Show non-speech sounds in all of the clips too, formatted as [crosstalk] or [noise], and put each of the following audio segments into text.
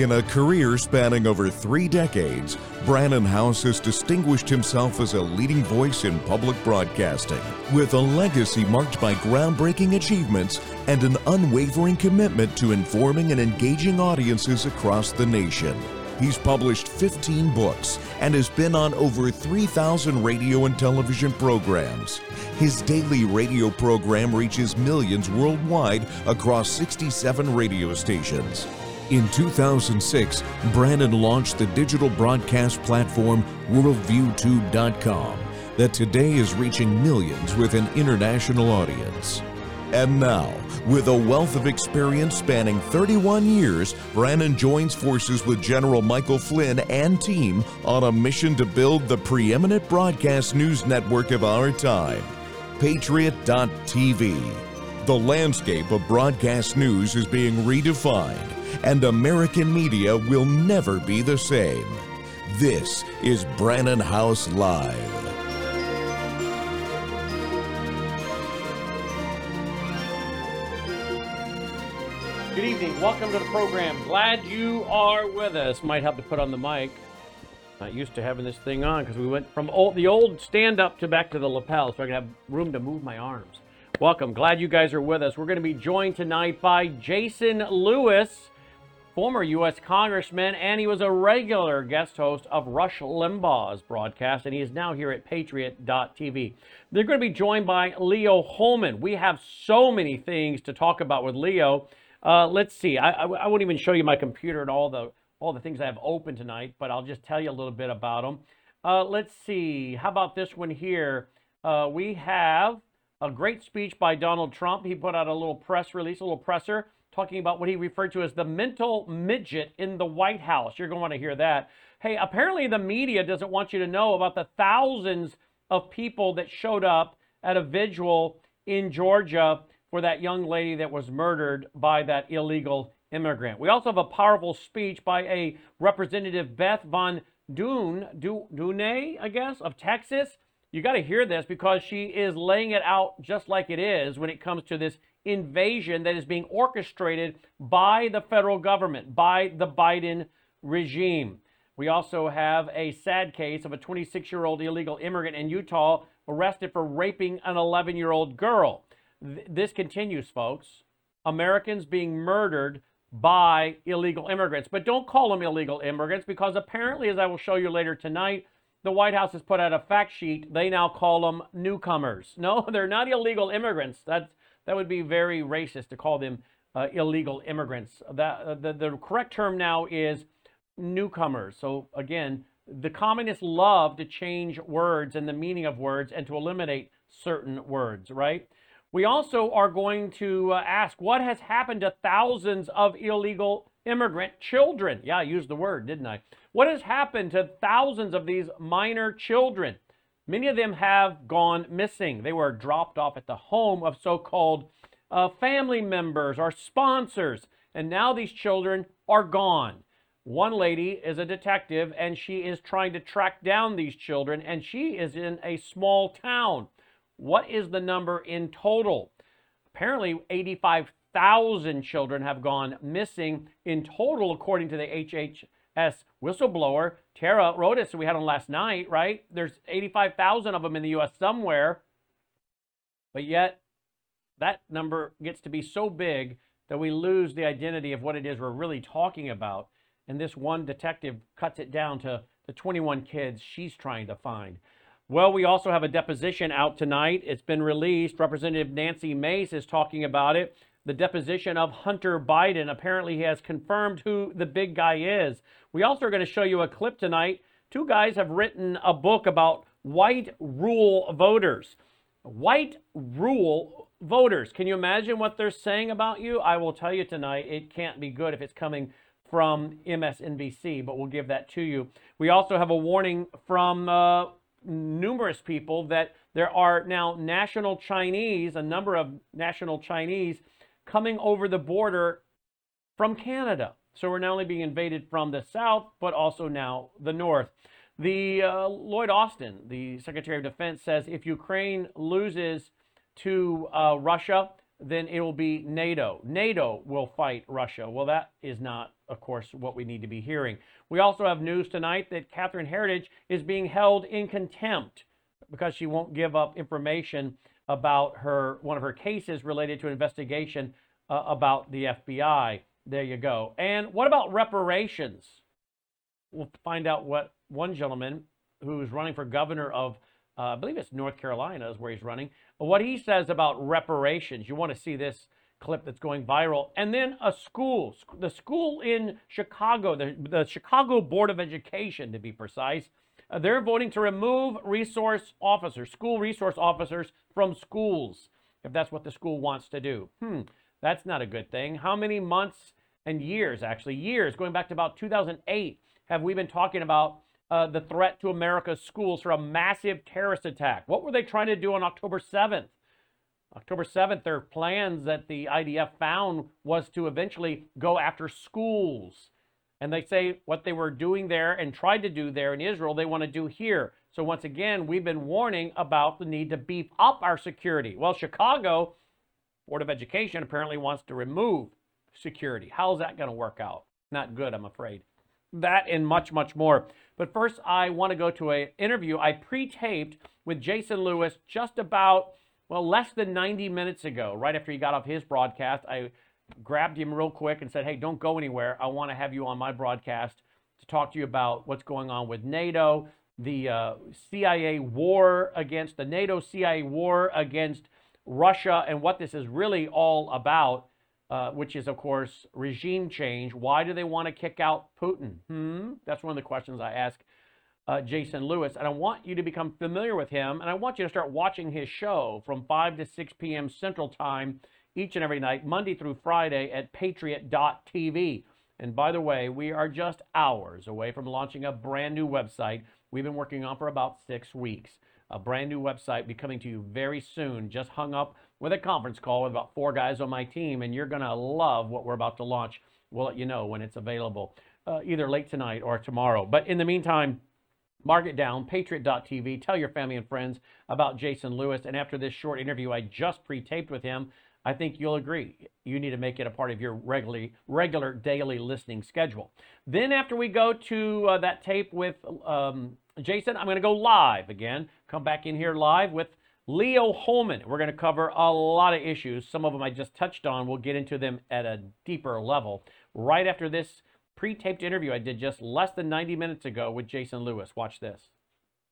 In a career spanning over three decades, Brannon Howse has distinguished himself as a leading voice in public broadcasting, with a legacy marked by groundbreaking achievements and an unwavering commitment to informing and engaging audiences across the nation. He's published 15 books and has been on over 3,000 radio and television programs. His daily radio program reaches millions worldwide across 67 radio stations. In 2006, Brannon launched the digital broadcast platform WorldviewTube.com that today is reaching millions with an international audience. And now, with a wealth of experience spanning 31 years, Brannon joins forces with General Michael Flynn and team on a mission to build the preeminent broadcast news network of our time, Patriot.tv. The landscape of broadcast news is being redefined and American media will never be the same. This is Brannon Howse Live. Good evening. Welcome to the program. Glad you are with us. Might have to put on the mic. Not used to having this thing on because we went from old, the old stand up to back to the lapel so I can have room to move my arms. Welcome. Glad you guys are with us. We're going to be joined tonight by Jason Lewis former U.S. Congressman, and he was a regular guest host of Rush Limbaugh's broadcast, and he is now here at Patriot.tv. They're going to be joined by Leo Holman. We have so many things to talk about with Leo. Uh, let's see. I, I, I, won't even show you my computer and all the all the things I have open tonight, but I'll just tell you a little bit about them. Uh, let's see. How about this one here? Uh, we have a great speech by Donald Trump. He put out a little press release, a little presser talking about what he referred to as the mental midget in the White House. You're going to want to hear that. Hey, apparently the media doesn't want you to know about the thousands of people that showed up at a vigil in Georgia for that young lady that was murdered by that illegal immigrant. We also have a powerful speech by a representative Beth Van Duyne, Duyne, I guess, of Texas. You got to hear this because she is laying it out just like it is when it comes to this invasion that is being orchestrated by the federal government, by the Biden regime. We also have a sad case of a 26 year old illegal immigrant in Utah arrested for raping an 11 year old girl. Th- this continues, folks. Americans being murdered by illegal immigrants. But don't call them illegal immigrants because apparently, as I will show you later tonight, the White House has put out a fact sheet. They now call them newcomers. [laughs] No, they're not illegal immigrants. That's that would be very racist to call them uh, illegal immigrants. That, uh, the, the correct term now is newcomers. So again, the communists love to change words and the meaning of words and to eliminate certain words, right? We also are going to uh, ask what has happened to thousands of illegal immigrant children. Yeah, I used the word, didn't I? What has happened to thousands of these minor children? Many of them have gone missing. They were dropped off at the home of so called uh, family members or sponsors, and now these children are gone. One lady is a detective and she is trying to track down these children, and she is in a small town. What is the number in total? Apparently, 85,000 children have gone missing in total, according to the HHS whistleblower Tara Rodas, we had on last night, right? There's 85,000 of them in the U.S. somewhere, but yet that number gets to be so big that we lose the identity of what it is we're really talking about. And this one detective cuts it down to the 21 kids she's trying to find. Well, we also have a deposition out tonight. It's been released. Representative Nancy Mace is talking about it the deposition of Hunter Biden. Apparently, he has confirmed who the big guy is. We also are going to show you a clip tonight. Two guys have written a book about white rule voters. White rule voters. Can you imagine what they're saying about you? I will tell you tonight, it can't be good if it's coming from MSNBC, but we'll give that to you. We also have a warning from uh, numerous people that there are now national Chinese, a number of national Chinese coming over the border from Canada. So we're not only being invaded from the south, but also now the north. The uh, Lloyd Austin, the Secretary of Defense, says if Ukraine loses to uh, Russia, then it will be NATO. NATO will fight Russia. Well, that is not, of course, what we need to be hearing. We also have news tonight that Catherine Herridge is being held in contempt because she won't give up information about her one of her cases related to an investigation uh, about the FBI. There you go. And what about reparations? We'll find out what one gentleman who's running for governor of, uh, I believe it's North Carolina, is where he's running, what he says about reparations. You want to see this clip that's going viral. And then a school, the school in Chicago, the, the Chicago Board of Education, to be precise, they're voting to remove resource officers, school resource officers from schools, if that's what the school wants to do. Hmm, that's not a good thing. How many months and years, actually, years, going back to about 2008, have we been talking about uh, the threat to America's schools for a massive terrorist attack? What were they trying to do on October 7th? October 7th, their plans that the IDF found was to eventually go after schools. And they say what they were doing there and tried to do there in Israel, they want to do here. So, once again, we've been warning about the need to beef up our security. Well, Chicago Board of Education apparently wants to remove security. How's that going to work out? Not good, I'm afraid. That and much, much more. But first, I want to go to an interview I pre taped with Jason Lewis just about, well, less than 90 minutes ago, right after he got off his broadcast. I grabbed him real quick and said, Hey, don't go anywhere. I want to have you on my broadcast to talk to you about what's going on with NATO, the uh, CIA war against the NATO CIA war against Russia, and what this is really all about, uh, which is, of course, regime change. Why do they want to kick out Putin? Hmm? That's one of the questions I ask uh, Jason Lewis. And I want you to become familiar with him, and I want you to start watching his show from 5 to 6 p.m. Central Time each and every night, Monday through Friday at patriot.tv. And by the way, we are just hours away from launching a brand new website we've been working on for about six weeks. A brand new website be coming to you very soon. Just hung up with a conference call with about four guys on my team, and you're going to love what we're about to launch. We'll let you know when it's available, uh, either late tonight or tomorrow. But in the meantime, Mark it down, patriot.tv. Tell your family and friends about Jason Lewis. And after this short interview I just pre taped with him, I think you'll agree. You need to make it a part of your regularly, regular daily listening schedule. Then, after we go to uh, that tape with um, Jason, I'm going to go live again. Come back in here live with Leo Holman. We're going to cover a lot of issues. Some of them I just touched on. We'll get into them at a deeper level. Right after this pre taped interview I did just less than 90 minutes ago with Jason Lewis. Watch this.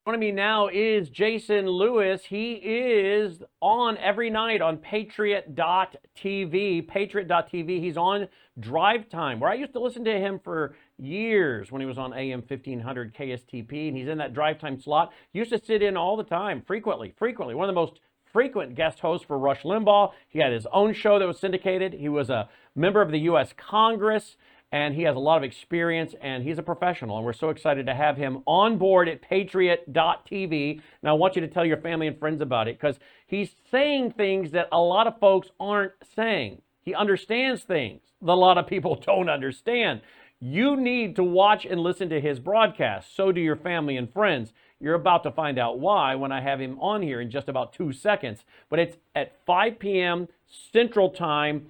Joining me now is Jason Lewis. He is on every night on Patriot.tv. Patriot.tv. He's on Drive Time, where I used to listen to him for years when he was on AM 1500 KSTP, and he's in that Drive Time slot. Used to sit in all the time, frequently, frequently. One of the most frequent guest hosts for Rush Limbaugh. He had his own show that was syndicated. He was a member of the U.S. Congress and he has a lot of experience and he's a professional and we're so excited to have him on board at patriot.tv and i want you to tell your family and friends about it because he's saying things that a lot of folks aren't saying. He understands things that a lot of people [laughs] don't understand. You need to watch and listen to his broadcast. So do your family and friends. You're about to find out why when i have him on here in just about two seconds. But it's at 5 p.m central time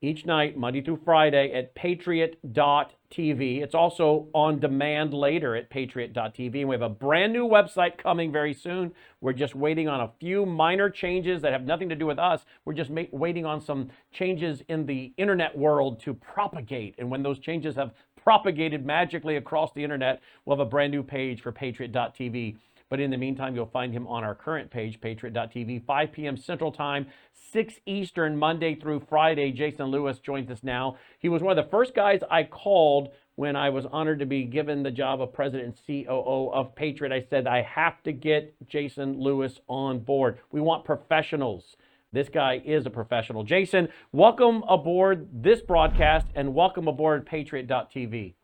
each night, Monday through Friday, at patriot.tv. It's also on demand later at patriot.tv. And we have a brand new website coming very soon. We're just waiting on a few minor changes that have nothing to do with us. We're just ma- waiting on some changes in the internet world to propagate. And when those changes have propagated magically across the internet, we'll have a brand new page for patriot.tv. But in the meantime, you'll find him on our current page, patriot.tv, 5 p.m. Central Time, 6 Eastern, Monday through Friday. Jason Lewis joins us now. He was one of the first guys I called when I was honored to be given the job of president and COO of Patriot. I said, I have to get Jason Lewis on board. We want professionals. This guy is a professional. Jason, welcome aboard this broadcast and welcome aboard Patriot.tv.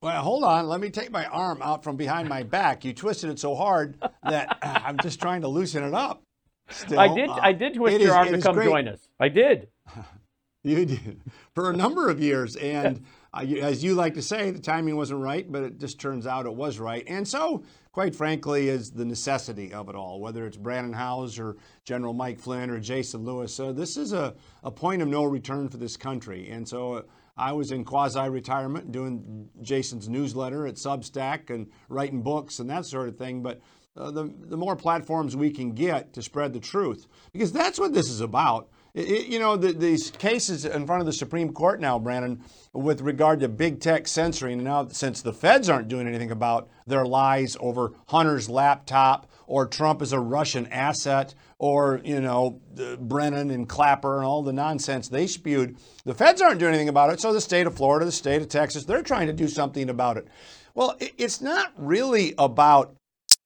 Well, hold on. Let me take my arm out from behind my back. You twisted it so hard that [laughs] I'm just trying to loosen it up. Still, I did. Uh, I did twist your is, arm to come great. join us. I did. [laughs] You did for a number of years, and uh, as you like to say, the timing wasn't right, but it just turns out it was right. And so, quite frankly, is the necessity of it all, whether it's Brandon Howse or General Mike Flynn or Jason Lewis. So this is a, a point of no return for this country. And so uh, I was in quasi-retirement doing Jason's newsletter at Substack and writing books and that sort of thing. But uh, the, the more platforms we can get to spread the truth, because that's what this is about. It, you know, the, these cases in front of the Supreme Court now, Brandon, with regard to big tech censoring, now since the feds aren't doing anything about their lies over Hunter's laptop or Trump is a Russian asset or, you know, Brennan and Clapper and all the nonsense they spewed, the feds aren't doing anything about it. So the state of Florida, the state of Texas, they're trying to do something about it. Well, it's not really about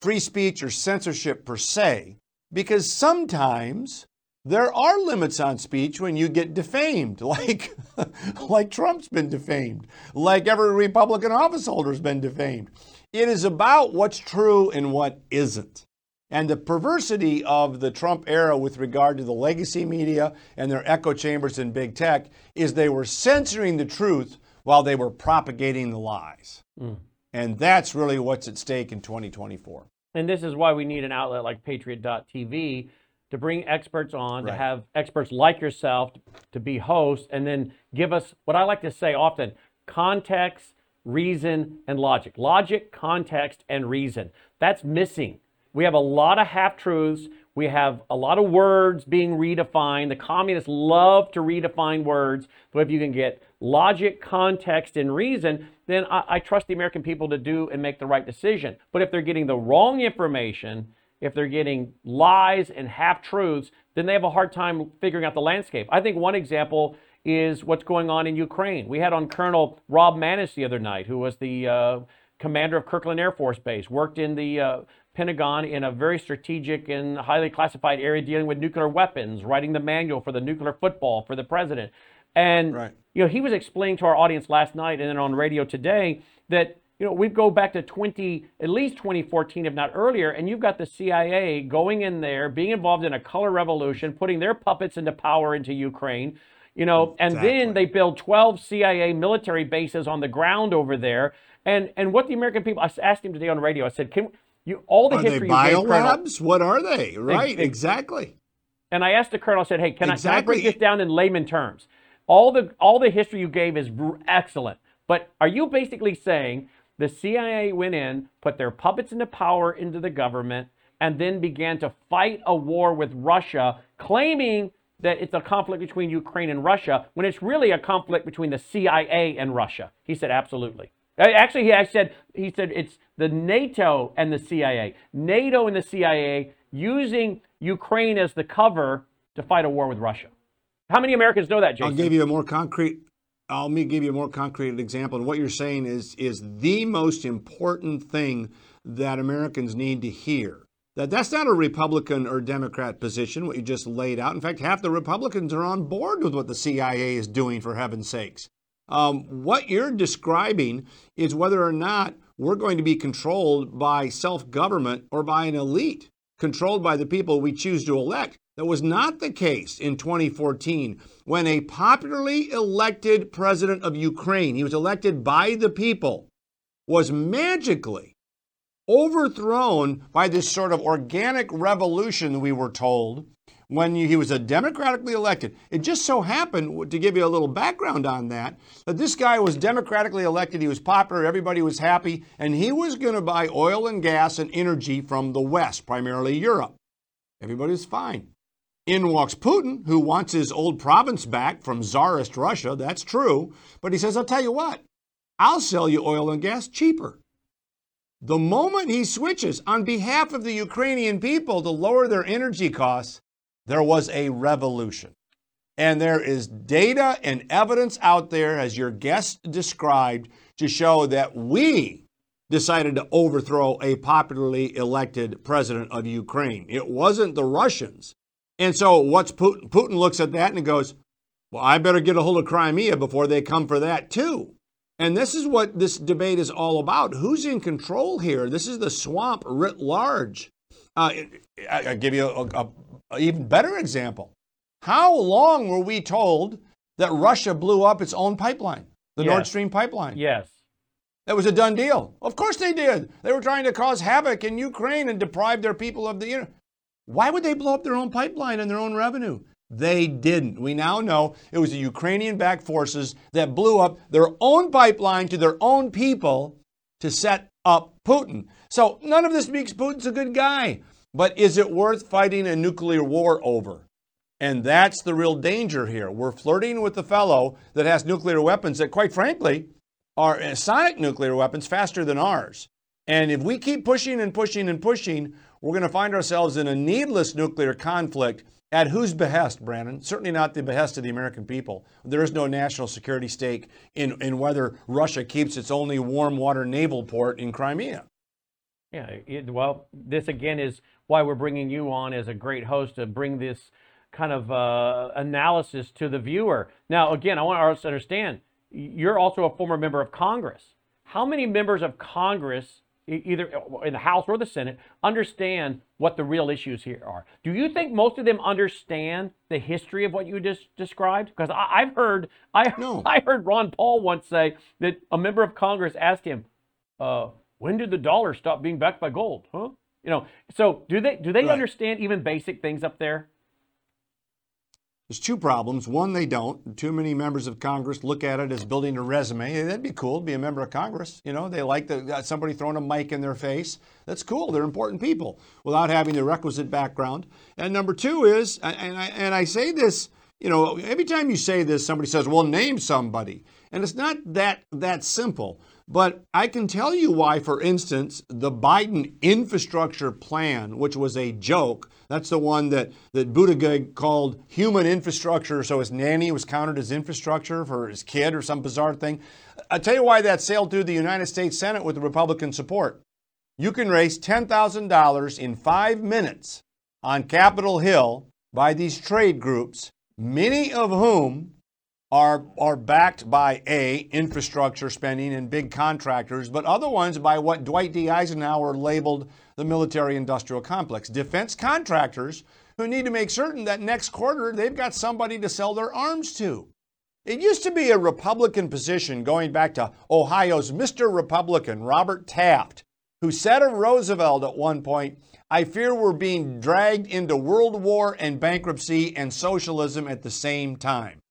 free speech or censorship per se, because sometimes there are limits on speech when you get defamed, [laughs] like, like Trump's been defamed, like every Republican office holder's been defamed. It is about what's true and what isn't. And the perversity of the Trump era with regard to the legacy media and their echo chambers in big tech is they were censoring the truth while they were propagating the lies. Mm. And that's really what's at stake in 2024. And this is why we need an outlet like Patriot.tv to bring experts on, right. to have experts like yourself to be hosts, and then give us what I like to say often context, reason, and logic. Logic, context, and reason. That's missing. We have a lot of half truths. We have a lot of words being redefined. The communists love to redefine words. But if you can get logic, context, and reason, then I, I trust the American people to do and make the right decision. But if they're getting the wrong information, if they're getting lies and half truths, then they have a hard time figuring out the landscape. I think one example is what's going on in Ukraine. We had on Colonel Rob Maness the other night, who was the uh, commander of Kirtland Air Force Base, worked in the uh, Pentagon in a very strategic and highly classified area dealing with nuclear weapons, writing the manual for the nuclear football for the president. And right. you know, he was explaining to our audience last night and then on radio today that you know, we go back to 20, at least 2014, if not earlier, and you've got the CIA going in there, being involved in a color revolution, putting their puppets into power into Ukraine, you know, and then they build 12 CIA military bases on the ground over there. And and what the American people, I asked him today on radio, I said, can you, all the are history they biolabs? what are they? Right, exactly. And I asked the colonel, I said, hey, can, exactly. I, can I break this down in layman terms? All the all the history you gave is excellent, but are you basically saying the CIA went in, put their puppets into power into the government, and then began to fight a war with Russia, claiming that it's a conflict between Ukraine and Russia, when it's really a conflict between the CIA and Russia. He said, absolutely. Uh, actually, he actually said he said it's the NATO and the CIA, NATO and the CIA using Ukraine as the cover to fight a war with Russia. How many Americans know that, Jason? I'll give you a more concrete I'll me give you a more concrete example. And what you're saying is is the most important thing that Americans need to hear. That that's not a Republican or Democrat position, what you just laid out. In fact, half the Republicans are on board with what the CIA is doing, for heaven's sakes. Um, what you're describing is whether or not we're going to be controlled by self government or by an elite, controlled by the people we choose to elect. That was not the case in 2014 when a popularly elected president of Ukraine, he was elected by the people, was magically overthrown by this sort of organic revolution, we were told, when he was a democratically elected. It just so happened, to give you a little background on that, that this guy was democratically elected. He was popular, everybody was happy, and he was going to buy oil and gas and energy from the West, primarily Europe. Everybody was fine. In walks Putin, who wants his old province back from Tsarist Russia. That's true. But he says, I'll tell you what, I'll sell you oil and gas cheaper. The moment he switches on behalf of the Ukrainian people to lower their energy costs, there was a revolution. And there is data and evidence out there, as your guest described, to show that we decided to overthrow a popularly elected president of Ukraine. It wasn't the Russians. And so what's Putin? Putin looks at that and goes, well, I better get a hold of Crimea before they come for that too. And this is what this debate is all about. Who's in control here? This is the swamp writ large. Uh, I, give you a, a even better example. How long were we told that Russia blew up its own pipeline, the Nord Stream pipeline. Yes. That was a done deal. Of course they did. They were trying to cause havoc in Ukraine and deprive their people of the. Why would they blow up their own pipeline and their own revenue? They didn't. We now know it was the Ukrainian backed forces that blew up their own pipeline to their own people to set up Putin. So none of this makes Putin's a good guy. But is it worth fighting a nuclear war over? And that's the real danger here. We're flirting with the fellow that has nuclear weapons that, quite frankly, are sonic nuclear weapons faster than ours. And if we keep pushing and pushing and pushing, we're going to find ourselves in a needless nuclear conflict at whose behest, Brandon? Certainly not the behest of the American people. There is no national security stake in, in whether Russia keeps its only warm water naval port in Crimea. Yeah, it, well, this again is why we're bringing you on as a great host to bring this kind of uh, analysis to the viewer. Now, again, I want us to understand you're also a former member of Congress. How many members of Congress, either in the House or the Senate, understand what the real issues here are? Do you think most of them understand the history of what you just described? Because I've heard, I, No. [laughs] I heard Ron Paul once say that a member of Congress asked him, uh, when did the dollar stop being backed by gold? Huh? You know, so do they do they Right. understand even basic things up there? There's two problems. One, they don't. Too many members of Congress look at it as building a resume. Hey, that'd be cool to be a member of Congress. You know, they like the, got somebody throwing a mic in their face. That's cool. They're important people without having the requisite background. And number two is, and and I, and I say this, you know, every time you say this, somebody says, well, name somebody. And it's not that that simple. But I can tell you why, for instance, the Biden infrastructure plan, which was a joke, that's the one that, that Buttigieg called human infrastructure, so his nanny was counted as infrastructure for his kid or some bizarre thing. I'll tell you why that sailed through the United States Senate with Republican support. You can raise $10,000 in five minutes on Capitol Hill by these trade groups, many of whom are, are backed by A, infrastructure spending and big contractors, but other ones by what Dwight D. Eisenhower labeled the military industrial complex. Defense contractors who need to make certain that next quarter they've got somebody to sell their arms to. It used to be a Republican position going back to Ohio's Mr. Republican, Robert Taft, who said of Roosevelt at one point, I fear we're being dragged into world war and bankruptcy and socialism at the same time.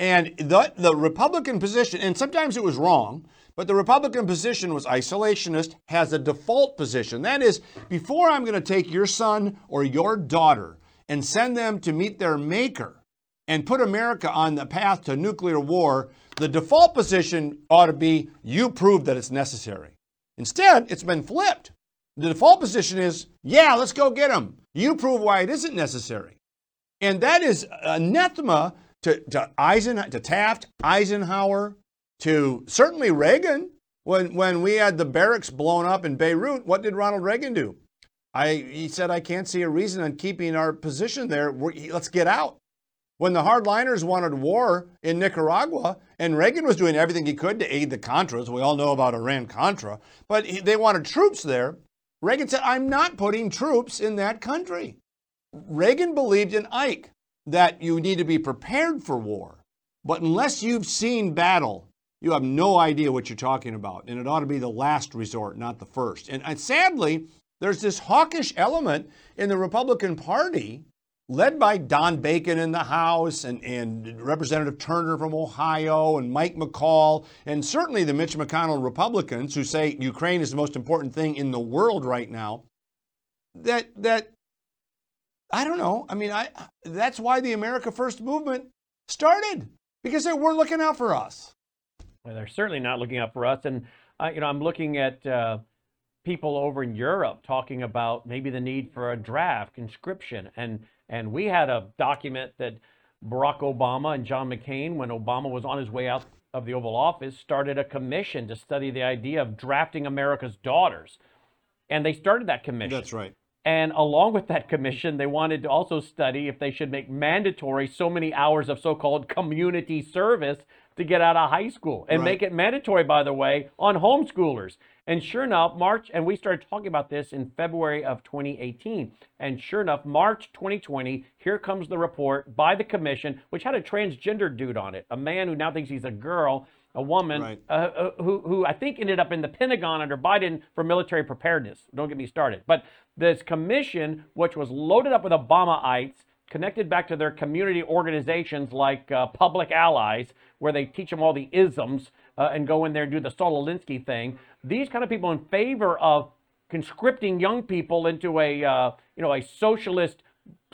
And the, the Republican position, and sometimes it was wrong, but the Republican position was isolationist, has a default position. That is, before I'm going to take your son or your daughter and send them to meet their maker and put America on the path to nuclear war, the default position ought to be you prove that it's necessary. Instead, it's been flipped. The default position is, yeah, let's go get them. You prove why it isn't necessary. And that is anathema to, to, Eisen, to Taft, Eisenhower, to certainly Reagan. When, when we had the barracks blown up in Beirut, what did Ronald Reagan do? I, he said, I can't see a reason on keeping our position there. We're, let's get out. When the hardliners wanted war in Nicaragua, and Reagan was doing everything he could to aid the Contras, we all know about Iran Contra, but he, they wanted troops there. Reagan said, I'm not putting troops in that country. Reagan believed in Ike that you need to be prepared for war, but unless you've seen battle, you have no idea what you're talking about. And it ought to be the last resort, not the first. And, and sadly, there's this hawkish element in the Republican Party led by Don Bacon in the House and, and Representative Turner from Ohio and Mike McCaul, and certainly the Mitch McConnell Republicans who say Ukraine is the most important thing in the world right now, that, that I don't know. I mean, I, that's why the America First movement started, because they weren't looking out for us. Well, they're certainly not looking out for us. And, uh, you know, I'm looking at uh, people over in Europe talking about maybe the need for a draft conscription. And, and we had a document that Barack Obama and John McCain, when Obama was on his way out of the Oval Office, started a commission to study the idea of drafting America's daughters. And they started that commission. That's right. And along with that commission, they wanted to also study if they should make mandatory so many hours of so called community service to get out of high school and Right. make it mandatory, by the way, on homeschoolers. And sure enough, March, and we started talking about this in February of 2018. And sure enough, March 2020, here comes the report by the commission, which had a transgender dude on it, a man who now thinks he's a girl, a woman, Right. uh, uh, who, who I think ended up in the Pentagon under Biden for military preparedness. Don't get me started. But this commission, which was loaded up with Obamaites, connected back to their community organizations like uh, Public Allies, where they teach them all the isms uh, and go in there and do the Saul Alinsky thing. These kind of people in favor of conscripting young people into a uh, you know a socialist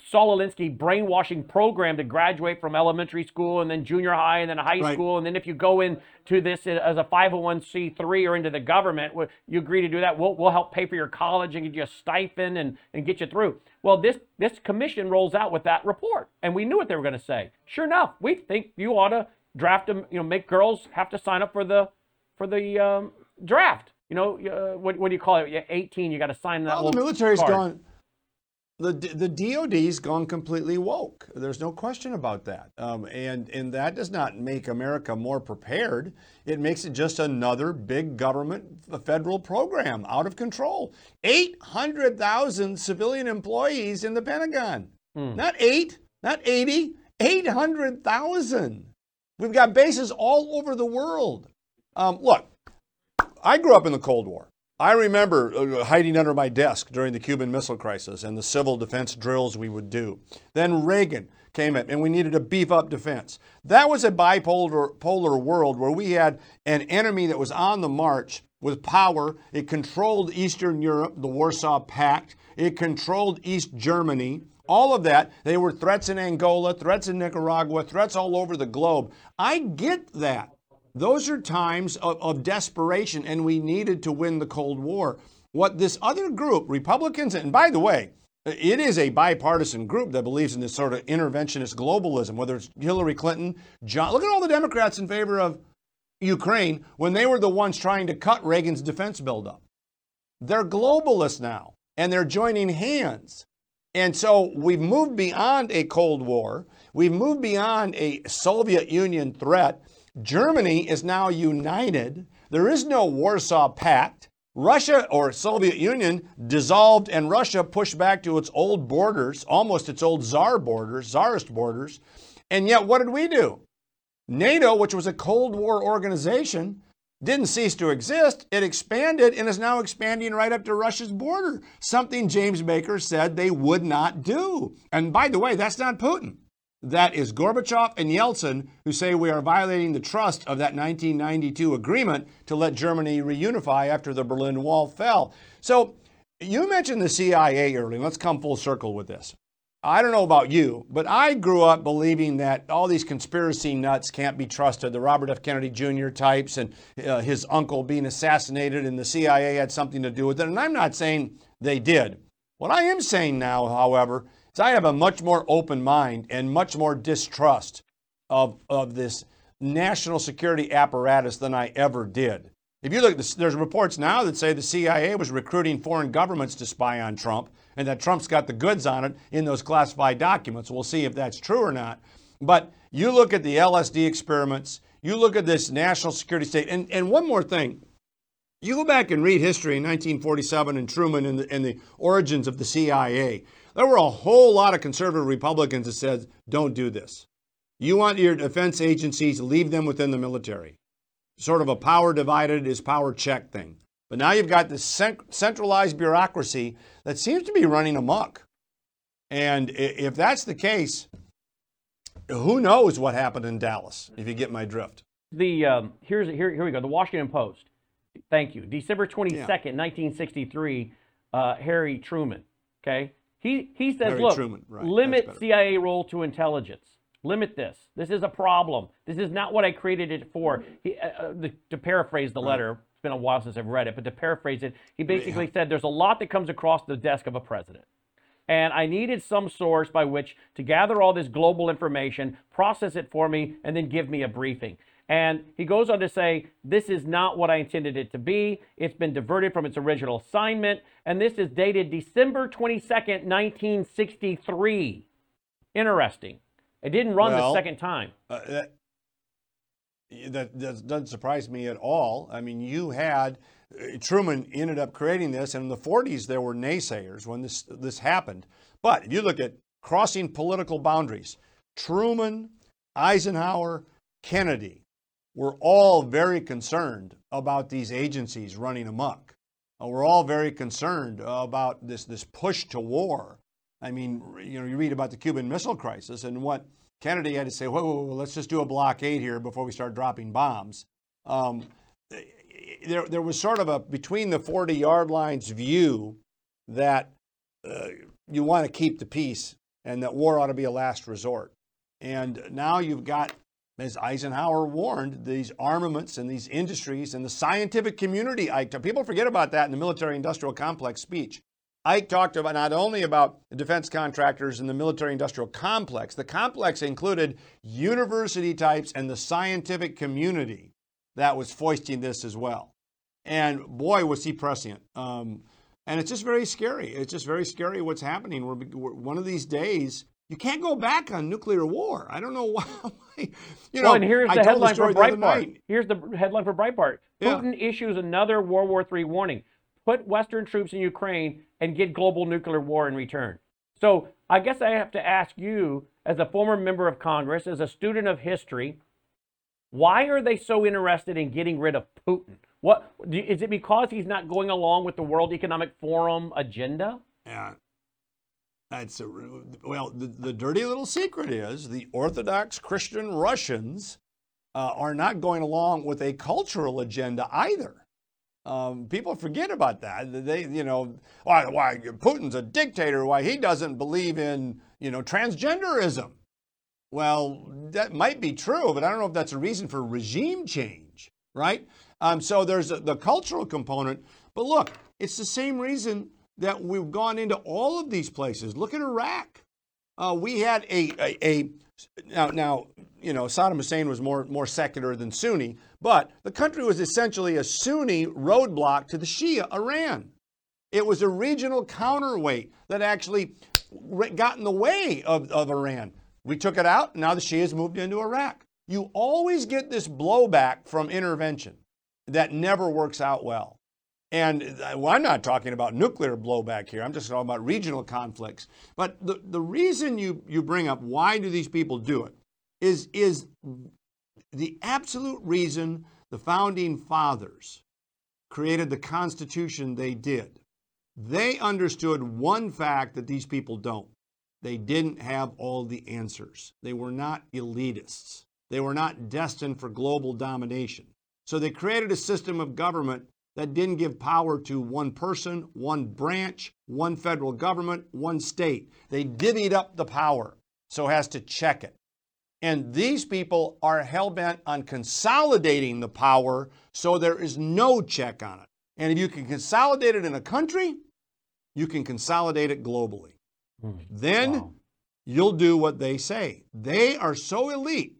Saul Alinsky brainwashing program to graduate from elementary school and then junior high and then high Right. school. And then if you go into this as a 501c3 or into the government, you agree to do that, we'll, we'll help pay for your college and get you a stipend and, and get you through. Well, this, this commission rolls out with that report. And we knew what they were going to say. Sure enough, we think you ought to draft them, you know, make girls have to sign up for the, for the um, draft. You know, uh, what, what do you call it? 18, you got to sign that Well, the military's card. gone. The the DoD's gone completely woke. There's no question about that. Um, and and that does not make America more prepared. It makes it just another big government federal program out of control. Eight hundred thousand civilian employees in the Pentagon. Not eight, not eighty. Eight hundred thousand. We've got bases all over the world. Um, look, I grew up in the Cold War. I remember uh, hiding under my desk during the Cuban Missile Crisis and the civil defense drills we would do. Then Reagan came in and we needed to beef up defense. That was a bipolar polar world where we had an enemy that was on the march with power. It controlled Eastern Europe, the Warsaw Pact. It controlled East Germany. All of that. They were threats in Angola, threats in Nicaragua, threats all over the globe. I get that. Those are times of, of desperation, and we needed to win the Cold War. What this other group, Republicans, and by the way, it is a bipartisan group that believes in this sort of interventionist globalism, whether it's Hillary Clinton, John. Look at all the Democrats in favor of Ukraine when they were the ones trying to cut Reagan's defense buildup. They're globalists now, and they're joining hands. And so we've moved beyond a Cold War. We've moved beyond a Soviet Union threat. Germany is now united. There is no Warsaw Pact. Russia or Soviet Union dissolved and Russia pushed back to its old borders, almost its old czar borders, czarist borders. And yet, what did we do? NATO, which was a Cold War organization, didn't cease to exist. It expanded and is now expanding right up to Russia's border, something James Baker said they would not do. And by the way, that's not Putin. That is Gorbachev and Yeltsin who say we are violating the trust of that 1992 agreement to let Germany reunify after the Berlin Wall fell. So you mentioned the CIA earlier. Let's come full circle with this. I don't know about you, but I grew up believing that all these conspiracy nuts can't be trusted. The Robert F. Kennedy Jr. types and uh, his uncle being assassinated, and the CIA had something to do with it. And I'm not saying they did. What I am saying now, however, is I have a much more open mind and much more distrust of, of this national security apparatus than I ever did. If you look there's reports now that say the CIA was recruiting foreign governments to spy on Trump and that Trump's got the goods on it in those classified documents. We'll see if that's true or not. But you look at the LSD experiments, you look at this national security state, and, and one more thing. You go back and read history in 1947 and Truman and the, and the origins of the CIA. There were a whole lot of conservative Republicans that said, don't do this. You want your defense agencies, leave them within the military. Sort of a power divided is power check thing. But now you've got this cent- centralized bureaucracy that seems to be running amok. And if that's the case, who knows what happened in Dallas, if you get my drift. The um, here's here here we go. The Washington Post. Thank you. December twenty second, nineteen sixty three. Uh, Harry Truman. Okay. He he says, Harry look, right, limit. CIA role to intelligence. Limit this. This is a problem. This is not what I created it for. He, uh, uh, the, to paraphrase the letter, it's been a while since I've read it, but to paraphrase it, he basically said there's a lot that comes across the desk of a president. And I needed some source by which to gather all this global information, process it for me, and then give me a briefing. And he goes on to say, This is not what I intended it to be. It's been diverted from its original assignment. And this is dated December 22nd, 1963. Interesting. It didn't run Well, the second time. Uh, that, that, that doesn't surprise me at all. I mean, you had uh, Truman ended up creating this, and in the 40s there were naysayers when this this happened. But if you look at crossing political boundaries, Truman, Eisenhower, Kennedy were all very concerned about these agencies running amok. Uh, we're all very concerned about this this push to war. I mean, you know, you read about the Cuban Missile Crisis and what Kennedy had to say, whoa, whoa, whoa, let's just do a blockade here before we start dropping bombs. Um, there, there was sort of a between the 40 yard lines view that uh, you want to keep the peace and that war ought to be a last resort. And now you've got, as Eisenhower warned, these armaments and these industries and the scientific community. People forget about that in the military industrial complex speech. Ike talked about not only about defense contractors and the military industrial complex, the complex included university types and the scientific community that was foisting this as well. And boy, was he prescient. Um, and it's just very scary. It's just very scary what's happening. We're, we're, one of these days, you can't go back on nuclear war. I don't know [laughs] why. you know, well, and here's the headline the for Breitbart. Here's the headline for Breitbart. Putin yeah. issues another World War III warning put Western troops in Ukraine and get global nuclear war in return. So I guess I have to ask you, as a former member of Congress, as a student of history, why are they so interested in getting rid of Putin? What is it because he's not going along with the World Economic Forum agenda? Yeah. That's a, well, the, the dirty little secret is the Orthodox Christian Russians uh, are not going along with a cultural agenda either. Um, people forget about that. They, you know, why, why Putin's a dictator? Why he doesn't believe in, you know, transgenderism? Well, that might be true, but I don't know if that's a reason for regime change, right? Um, so there's a, the cultural component. But look, it's the same reason that we've gone into all of these places. Look at Iraq. Uh, we had a, a, a now, now, you know, Saddam Hussein was more, more secular than Sunni, but the country was essentially a Sunni roadblock to the Shia Iran. It was a regional counterweight that actually got in the way of, of Iran. We took it out, now the Shias moved into Iraq. You always get this blowback from intervention that never works out well. And uh, well, I'm not talking about nuclear blowback here. I'm just talking about regional conflicts. But the, the reason you, you bring up why do these people do it is, is the absolute reason the founding fathers created the Constitution they did. They understood one fact that these people don't. They didn't have all the answers. They were not elitists. They were not destined for global domination. So they created a system of government that didn't give power to one person, one branch, one federal government, one state. They divvied up the power so as to check it. And these people are hell bent on consolidating the power so there is no check on it. And if you can consolidate it in a country, you can consolidate it globally. Mm. Then wow. you'll do what they say. They are so elite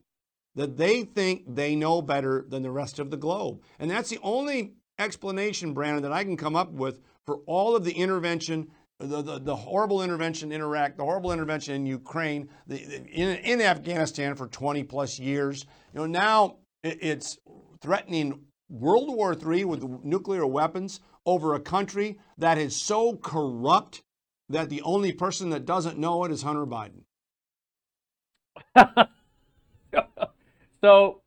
that they think they know better than the rest of the globe. And that's the only explanation, Brandon, that I can come up with for all of the intervention, the, the, the horrible intervention in Iraq, the horrible intervention in Ukraine, the, in, in Afghanistan for 20 plus years. You know, now it's threatening World War III with nuclear weapons over a country that is so corrupt that the only person that doesn't know it is Hunter Biden. [laughs] so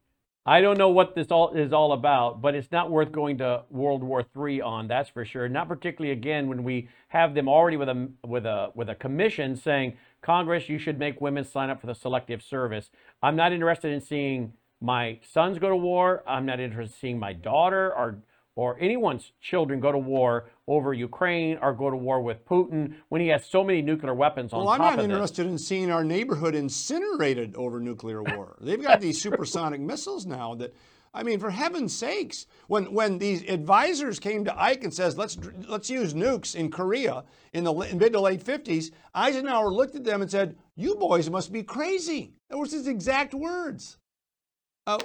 I don't know what this all is all about, but it's not worth going to World War III on. That's for sure. Not particularly again when we have them already with a with a with a commission saying Congress, you should make women sign up for the selective service. I'm not interested in seeing my sons go to war. I'm not interested in seeing my daughter or or anyone's children go to war over Ukraine or go to war with Putin when he has so many nuclear weapons on well, top of Well, I'm not interested in seeing our neighborhood incinerated over nuclear war. They've got these [laughs] supersonic missiles now that I mean, for heaven's sakes, when when these advisors came to Ike and says, "Let's let's use nukes in Korea in the mid to late 50s," Eisenhower looked at them and said, "You boys must be crazy." That was his exact words. Uh,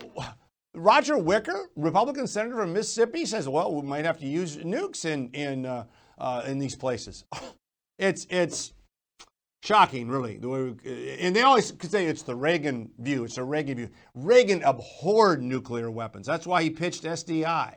Roger Wicker, Republican senator from Mississippi, says, "Well, we might have to use nukes in in uh, uh, in these places." [laughs] it's it's Shocking, really. The way we, and they always could say it's the Reagan view. It's a Reagan view. Reagan abhorred nuclear weapons. That's why he pitched SDI.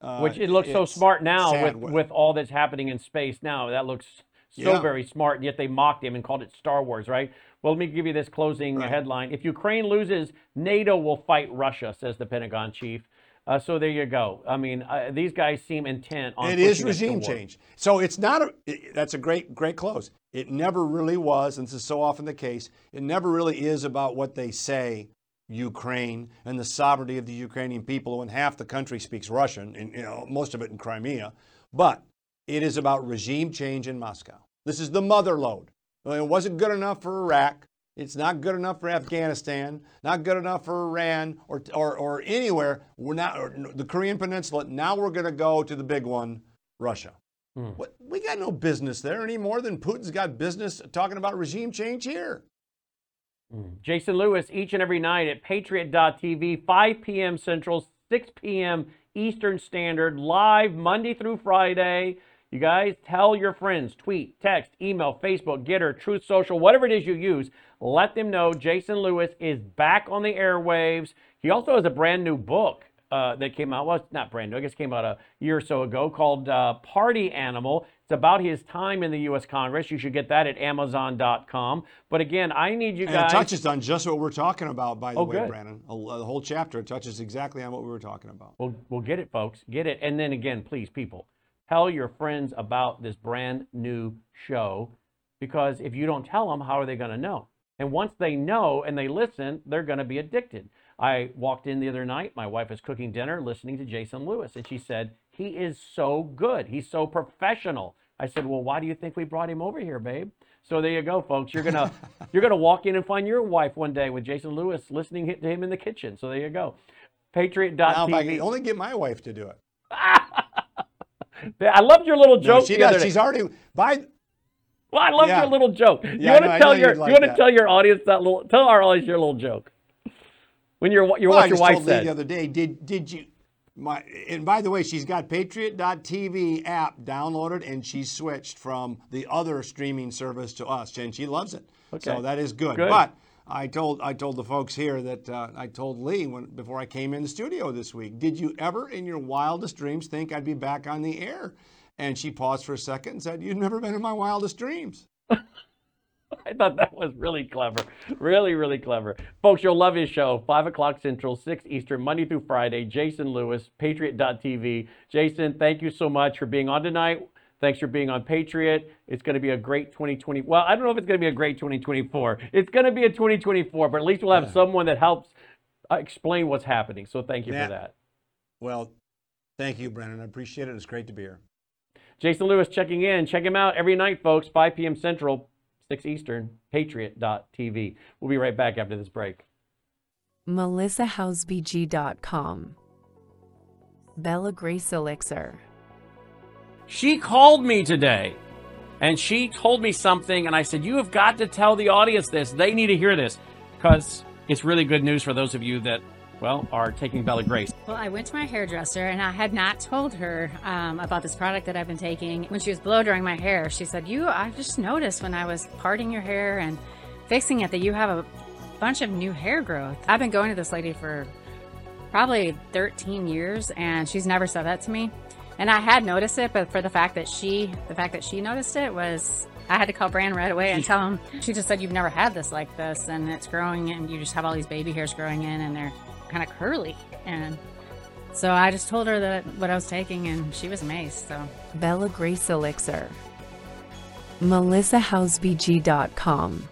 Uh, Which it looks so smart now with, with all that's happening in space now. That looks so yeah. very smart, and yet they mocked him and called it Star Wars, right? Well, let me give you this closing right. headline. If Ukraine loses, NATO will fight Russia, says the Pentagon chief. Uh, so there you go. I mean, uh, these guys seem intent on. It is regime change. So it's not a. It, that's a great, great close. It never really was, and this is so often the case. It never really is about what they say, Ukraine and the sovereignty of the Ukrainian people, when half the country speaks Russian, and you know most of it in Crimea. But it is about regime change in Moscow. This is the mother lode. It wasn't good enough for Iraq. It's not good enough for Afghanistan, not good enough for Iran or, or, or anywhere. We're not the Korean Peninsula. Now we're going to go to the big one, Russia. Mm. What, we got no business there any more than Putin's got business talking about regime change here. Mm. Jason Lewis each and every night at Patriot.tv, 5 p.m. Central, 6 p.m. Eastern Standard, live Monday through Friday. You guys tell your friends, tweet, text, email, Facebook, Gettr, Truth Social, whatever it is you use. Let them know Jason Lewis is back on the airwaves. He also has a brand new book uh, that came out. Well, it's not brand new. I guess came out a year or so ago called uh, Party Animal. It's about his time in the U.S. Congress. You should get that at Amazon.com. But again, I need you and guys. It touches on just what we're talking about, by the oh, way, good. Brannon. The whole chapter touches exactly on what we were talking about. Well, we'll get it, folks. Get it. And then again, please, people Tell your friends about this brand new show because if you don't tell them, how are they going to know? And once they know and they listen, they're going to be addicted. I walked in the other night. My wife was cooking dinner, listening to Jason Lewis, and she said, He is so good. He's so professional. I said, Well, why do you think we brought him over here, babe? So there you go, folks. You're gonna [laughs] you're gonna walk in and find your wife one day with Jason Lewis listening to him in the kitchen. So there you go. Patriot.tv. Now, if I can only get my wife to do it. [laughs] I loved your little joke. No, she does. She's already by. Well, I love yeah. your little joke. You yeah, want to tell your like you want to tell your audience that little tell our audience your little joke. When you're you're well, what your wife said the other day. Did did you? My and by the way, she's got Patriot.tv app downloaded and she switched from the other streaming service to us, and she loves it. Okay. So that is good. good. But I told I told the folks here that uh, I told Lee when before I came in the studio this week. Did you ever, in your wildest dreams, think I'd be back on the air? And she paused for a second and said, "You've never been in my wildest dreams." [laughs] I thought that was really clever. Really, really clever. Folks, you'll love his show. 5 o'clock Central, 6 Eastern, Monday through Friday. Jason Lewis, Patriot.tv. Jason, thank you so much for being on tonight. Thanks for being on Patriot. It's going to be a great 2020. Well, I don't know if it's going to be a great 2024. It's going to be a 2024, but at least we'll have someone that helps uh, explain what's happening. So thank you for that. Well, thank you, Brannon. I appreciate it. It's great to be here. Jason Lewis checking in. Check him out every night, folks, 5 p.m. Central, 6 Eastern, patriot.tv. We'll be right back after this break. MelissaHowsebg.com. Bella Grace Elixir. She called me today and she told me something, and I said, You have got to tell the audience this. They need to hear this because it's really good news for those of you that, well, are taking Bella Grace. Well, I went to my hairdresser and I had not told her um, about this product that I've been taking. When she was blow drying my hair, she said, You, I just noticed when I was parting your hair and fixing it that you have a bunch of new hair growth. I've been going to this lady for probably 13 years and she's never said that to me. And I had noticed it, but for the fact that she, the fact that she noticed it was, I had to call Brand right away and tell him. She just said, "You've never had this like this, and it's growing, and you just have all these baby hairs growing in, and they're kind of curly." And so I just told her that what I was taking, and she was amazed. So Bella Grace Elixir, MelissaHowsebg.com.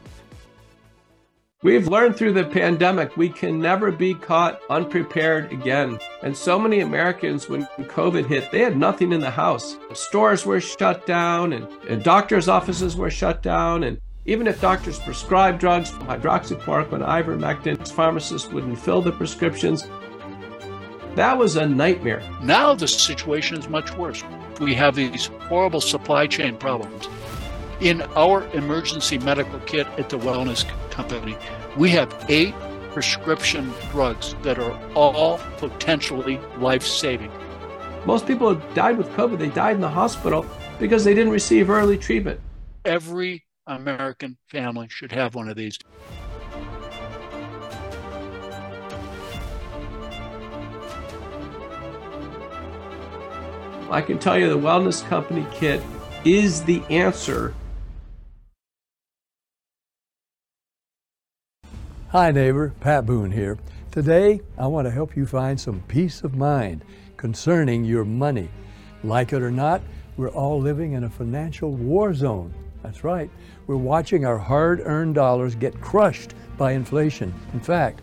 We've learned through the pandemic we can never be caught unprepared again. And so many Americans, when COVID hit, they had nothing in the house. Stores were shut down, and, and doctors' offices were shut down. And even if doctors prescribed drugs, hydroxychloroquine, ivermectin, pharmacists wouldn't fill the prescriptions. That was a nightmare. Now the situation is much worse. We have these horrible supply chain problems. In our emergency medical kit at the Wellness Company, we have eight prescription drugs that are all potentially life saving. Most people have died with COVID, they died in the hospital because they didn't receive early treatment. Every American family should have one of these. I can tell you the Wellness Company kit is the answer. Hi, neighbor. Pat Boone here. Today, I want to help you find some peace of mind concerning your money. Like it or not, we're all living in a financial war zone. That's right. We're watching our hard earned dollars get crushed by inflation. In fact,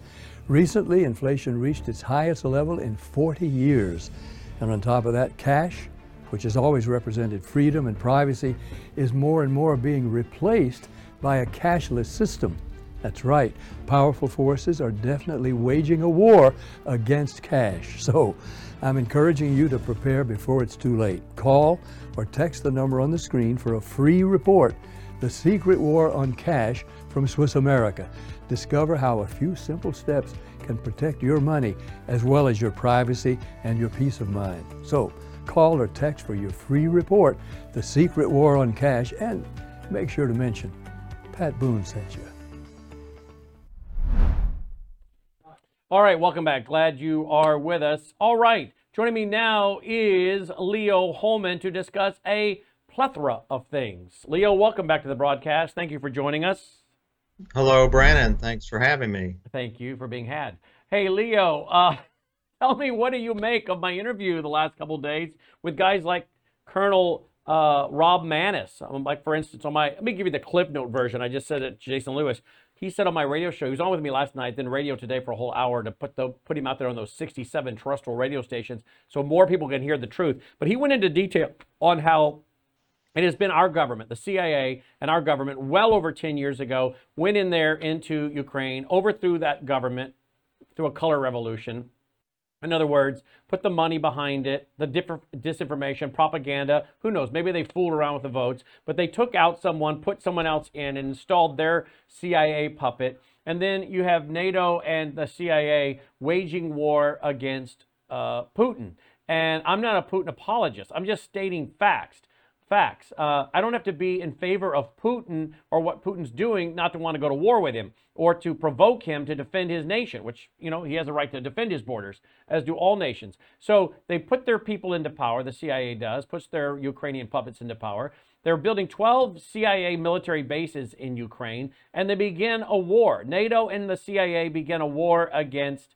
recently inflation reached its highest level in 40 years. And on top of that, cash, which has always represented freedom and privacy, is more and more being replaced by a cashless system. That's right, powerful forces are definitely waging a war against cash. [laughs] So I'm encouraging you to prepare before it's too late. Call or text the number on the screen for a free report The Secret War on Cash from Swiss America. Discover how a few simple steps can protect your money as well as your privacy and your peace of mind. So, call or text for your free report, The Secret War on Cash, and make sure to mention Pat Boone sent you. All right, welcome back. Glad you are with us. All right, joining me now is Leo Hohmann to discuss a plethora of things. Leo, welcome back to the broadcast. Thank you for joining us. Hello, Brannon. Thanks for having me. Thank you for being had. Hey, Leo, uh, [laughs] tell me what do you make of my interview the last couple days with guys like Colonel uh, Rob Maness? Um, like, for instance, on my, let me give you the clip note version. I just said it to Jason Lewis. He said on my radio show, he was on with me last night, then radio today for a whole hour to put the put him out there on those 67 terrestrial radio stations so more people can hear the truth. But he went into detail on how it has been our government, the CIA and our government, well over 10 years ago, went in there into Ukraine, overthrew that government through a color revolution. In other words, put the money behind it, the disinformation, propaganda. Who knows? Maybe they fooled around with the votes, but they took out someone, put someone else in, and installed their CIA puppet. And then you have NATO and the CIA waging war against uh, Putin. And I'm not a Putin apologist. I'm just stating facts facts. Uh, I don't have to be in favor of Putin or what Putin's doing not to want to go to war with him or to provoke him to defend his nation, which, you know, he has a right to defend his borders, as do all nations. So they put their people into power, the CIA does, puts their Ukrainian puppets into power. They're building 12 CIA military bases in Ukraine, and they begin a war. NATO and the CIA begin a war against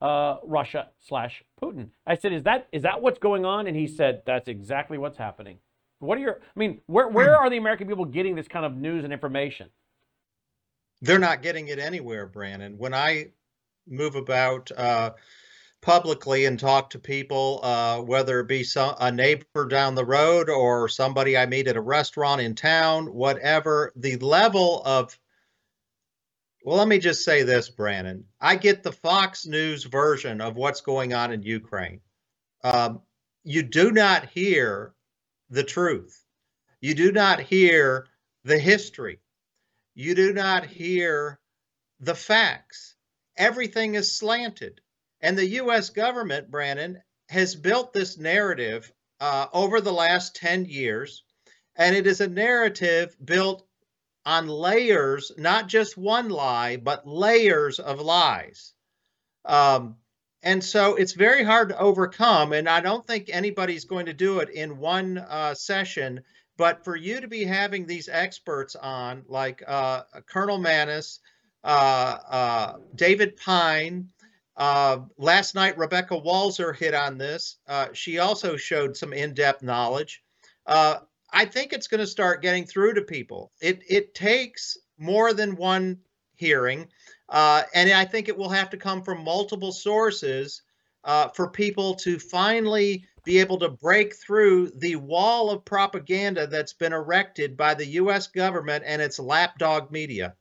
uh, Russia slash Putin. I said, is that is that what's going on? And he said, that's exactly what's happening. What are your? I mean, where where [clears throat] are the American people getting this kind of news and information? They're not getting it anywhere, Brannon. When I move about uh, publicly and talk to people, uh, whether it be some, a neighbor down the road or somebody I meet at a restaurant in town, whatever, the level of well, let me just say this, Brannon. I get the Fox News version of what's going on in Ukraine. Um, you do not hear the truth. You do not hear the history. You do not hear the facts. Everything is slanted. And the U.S. government, Brannon, has built this narrative uh, over the last 10 years. And it is a narrative built on layers, not just one lie, but layers of lies. Um, and so it's very hard to overcome. And I don't think anybody's going to do it in one uh, session. But for you to be having these experts on, like uh, Colonel Maness, uh, uh David Pyne, uh, last night Rebecca Walser hit on this. Uh, she also showed some in-depth knowledge. I think it's going to start getting through to people. It it takes more than one hearing. Uh, and I think it will have to come from multiple sources uh, for people to finally be able to break through the wall of propaganda that's been erected by the U.S. government and its lapdog media.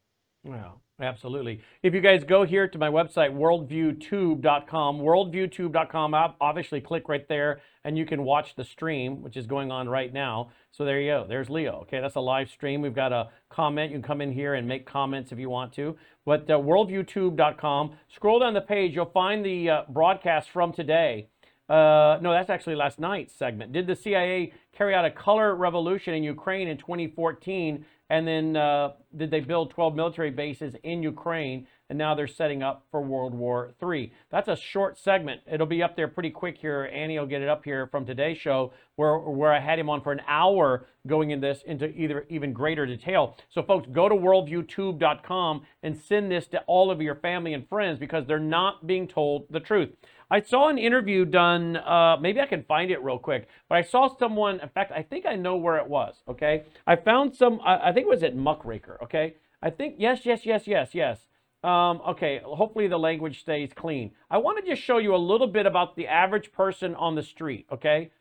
Well, absolutely. If you guys go here to my website, worldviewtube.com, worldviewtube.com, obviously click right there and you can watch the stream, which is going on right now. So there you go. There's Leo. Okay, that's a live stream. We've got a comment. You can come in here and make comments if you want to. But uh, worldviewtube.com. Scroll down the page. You'll find the uh, broadcast from today. Uh, no, that's actually last night's segment. Did the CIA carry out a color revolution in Ukraine in 2014 And then uh, did they build 12 military bases in Ukraine? And now they're setting up for World War III. That's a short segment. It'll be up there pretty quick here. Annie will get it up here from today's show, where where I had him on for an hour going in this into either even greater detail. So, folks, go to worldviewtube.com and send this to all of your family and friends because they're not being told the truth. I saw an interview done, uh, maybe I can find it real quick, but I saw someone, in fact, I think I know where it was, okay? I found some, I, I think it was at Muckraker, okay? I think, yes, yes, yes, yes, yes. Um, okay, hopefully the language stays clean. I want to just show you a little bit about the average person on the street, okay?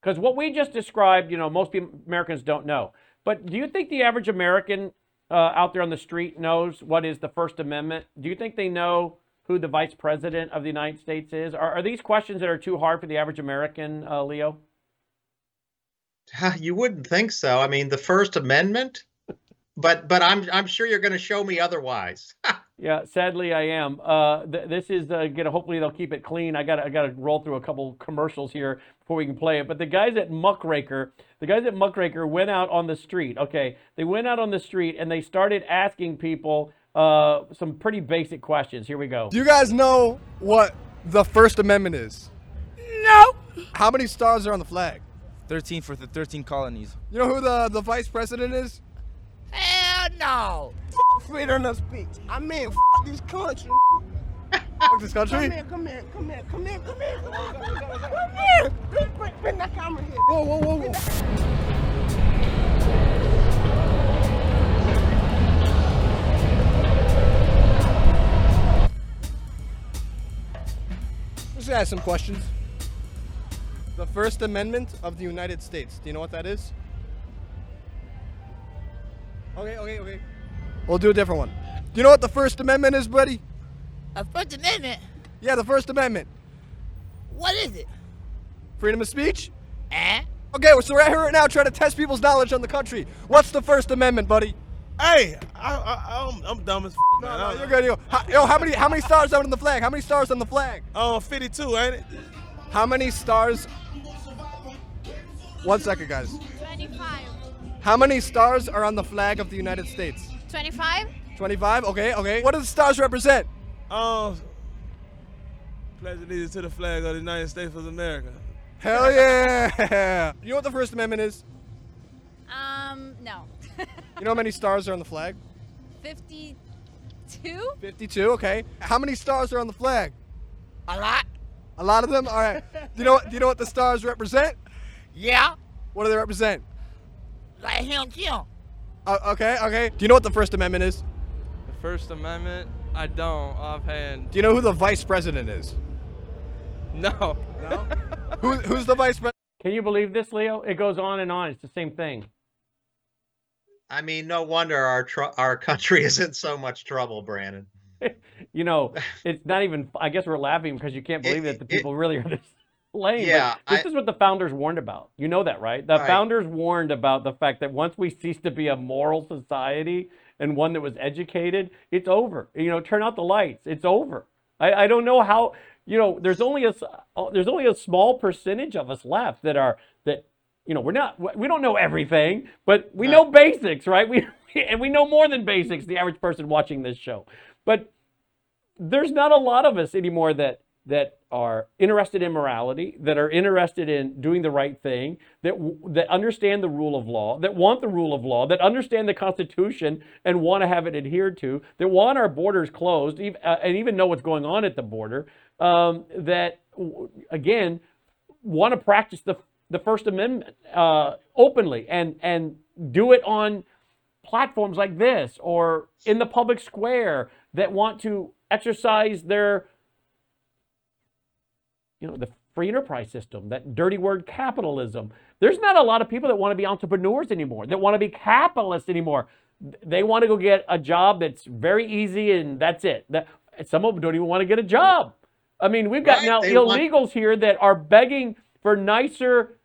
Because what we just described, you know, most Americans don't know. But do you think the average American uh, out there on the street knows what is the First Amendment? Do you think they know who the Vice President of the United States is? Are, are these questions that are too hard for the average American, uh, Leo? [laughs] You wouldn't think so. I mean, the First Amendment, but but I'm I'm sure you're going to show me otherwise. [laughs] yeah, sadly I am. Uh, th- this is uh, gonna. Hopefully they'll keep it clean. I got I got to roll through a couple commercials here before we can play it. But the guys at Muckraker, the guys at Muckraker went out on the street. Okay, they went out on the street and they started asking people uh, some pretty basic questions. Here we go. Do you guys know what the First Amendment is? No. How many stars are on the flag? 13 for the 13 colonies. You know who the, the vice president is? Hell no. F freedom of speech. I mean, f this country. Fuck this country? Come here, come here, come here, come here, come here, come here. Bring, bring, bring that camera here. Whoa, whoa, whoa, whoa. Let's ask some questions. The First Amendment of the United States. Do you know what that is? Okay, okay, okay. We'll do a different one. Do you know what the First Amendment is, buddy? A First Amendment? Yeah, the First Amendment. What is it? Freedom of speech? Eh? Okay, so we're out here right now trying to test people's knowledge on the country. What's the First Amendment, buddy? Hey, I, I, I'm, I'm dumb as f- No, man. no, I- you're good. Yo, how, yo, how many how many stars are on the flag? How many stars on the flag? Oh, 52, ain't it? How many stars? One second, guys. 25. How many stars are on the flag of the United States? 25? 25. Okay, okay. What do the stars represent? Oh, pledge allegiance to the flag of the United States of America. Hell yeah! [laughs] You know what the First Amendment is? Um, no. You know how many stars are on the flag? 52? 52. Okay. How many stars are on the flag? A lot. A lot of them. All right. Do you know what? Do you know what the stars represent? Yeah. What do they represent? Like him, kill. Uh, okay. Okay. Do you know what the First Amendment is? The First Amendment? I don't offhand. Do you know who the vice president is? No. No. Who, who's the vice president? Can you believe this, Leo? It goes on and on. It's the same thing. I mean, no wonder our tr- our country [laughs] is in so much trouble, Brannon. [laughs] You know, it's not even. I guess we're laughing because you can't believe that the people really are this [laughs] lame. but Yeah, this I- is what the founders warned about. You know that, right? The Right. founders warned about the fact that once we cease to be a moral society and one that was educated, it's over. You know, turn out the lights. It's over. I, I don't know how. You know, there's only a uh, there's only a small percentage of us left that are that. You know, we're not. We don't know everything, but we know basics, right? We [laughs] and we know more than basics. The average person watching this show, but there's not a lot of us anymore that that are interested in morality, that are interested in doing the right thing, that that understand the rule of law, that want the rule of law, that understand the Constitution and want to have it adhered to, that want our borders closed, uh, and even know what's going on at the border. Um, that again want to practice the the First Amendment uh, openly and and do it on platforms like this or in the public square that want to exercise their you know the free enterprise system that dirty word capitalism. There's not a lot of people that want to be entrepreneurs anymore that want to be capitalists anymore. They want to go get a job that's very easy and that's it. That some of them don't even want to get a job. I mean we've got Right, now they want- illegals here that are begging for nicer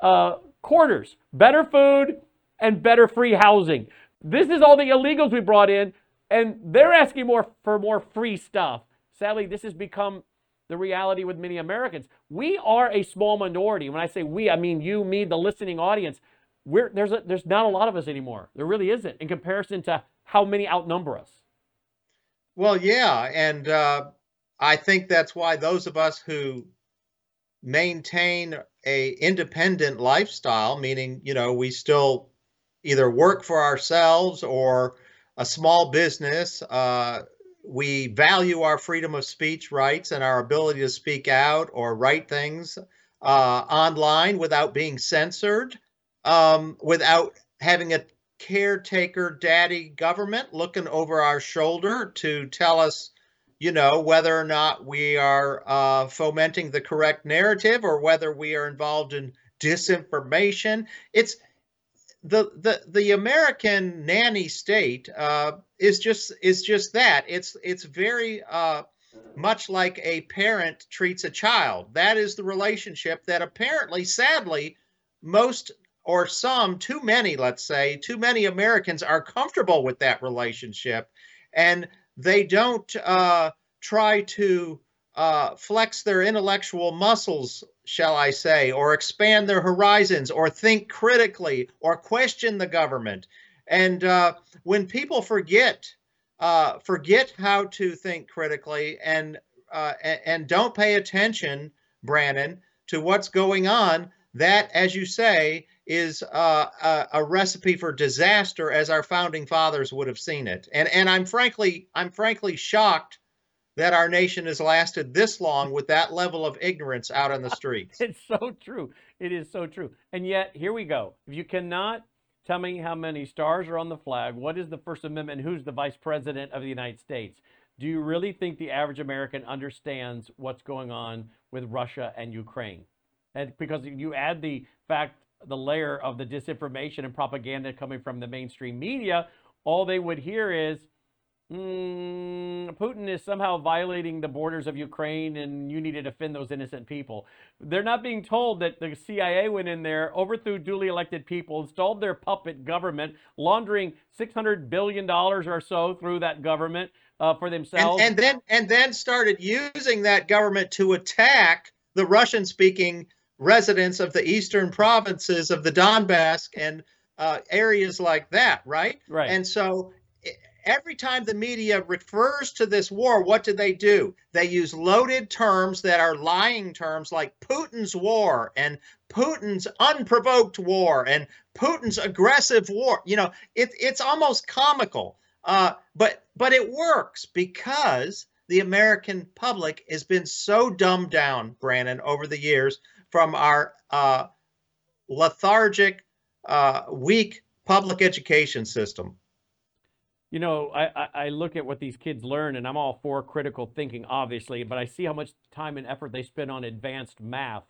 uh, quarters, better food, and better free housing. This is all the illegals we brought in, and they're asking more for more free stuff. Sadly, this has become the reality with many Americans. We are a small minority. When I say we, I mean you, me, the listening audience. we're there's a, there's not a lot of us anymore. There really isn't in comparison to how many outnumber us. Well, yeah, and uh, I think that's why those of us who maintain a independent lifestyle, meaning you know we still either work for ourselves or a small business. Uh, we value our freedom of speech rights and our ability to speak out or write things uh, online without being censored, um, without having a caretaker daddy government looking over our shoulder to tell us, you know, whether or not we are uh, fomenting the correct narrative or whether we are involved in disinformation. It's the the the American nanny state uh, is just is just that. It's it's very uh, much like a parent treats a child. That is the relationship that apparently, sadly, most or some, too many, let's say, too many Americans are comfortable with that relationship, and they don't uh, try to uh, flex their intellectual muscles, shall I say, or expand their horizons, or think critically, or question the government. And uh, when people forget uh, forget how to think critically and, uh, and and don't pay attention, Brannon, to what's going on, that, as you say, is uh, a, a, recipe for disaster, as our founding fathers would have seen it. And and I'm frankly I'm frankly shocked that our nation has lasted this long with that level of ignorance out on the [laughs] streets. it's so true. It is so true. And yet, here we go. If you cannot tell me how many stars are on the flag, what is the First Amendment, who's the Vice President of the United States, do you really think the average American understands what's going on with Russia and Ukraine? And because you add the fact, the layer of the disinformation and propaganda coming from the mainstream media, all they would hear is, mm, Putin is somehow violating the borders of Ukraine and you need to defend those innocent people. They're not being told that the CIA went in there, overthrew duly elected people, installed their puppet government, laundering $600 billion or so through that government uh, for themselves. And, and, then, and then started using that government to attack the Russian speaking residents of the eastern provinces of the Donbass and uh, areas like that, right? Right. And so every time the media refers to this war, what do they do? They use loaded terms that are lying terms like Putin's war and Putin's unprovoked war and Putin's aggressive war. You know, it, it's almost comical, uh, but but it works because the American public has been so dumbed down, Brannon, over the years from our uh, lethargic, uh, weak public education system you know, I, I look at what these kids learn, and I'm all for critical thinking, obviously, but I see how much time and effort they spend on advanced math.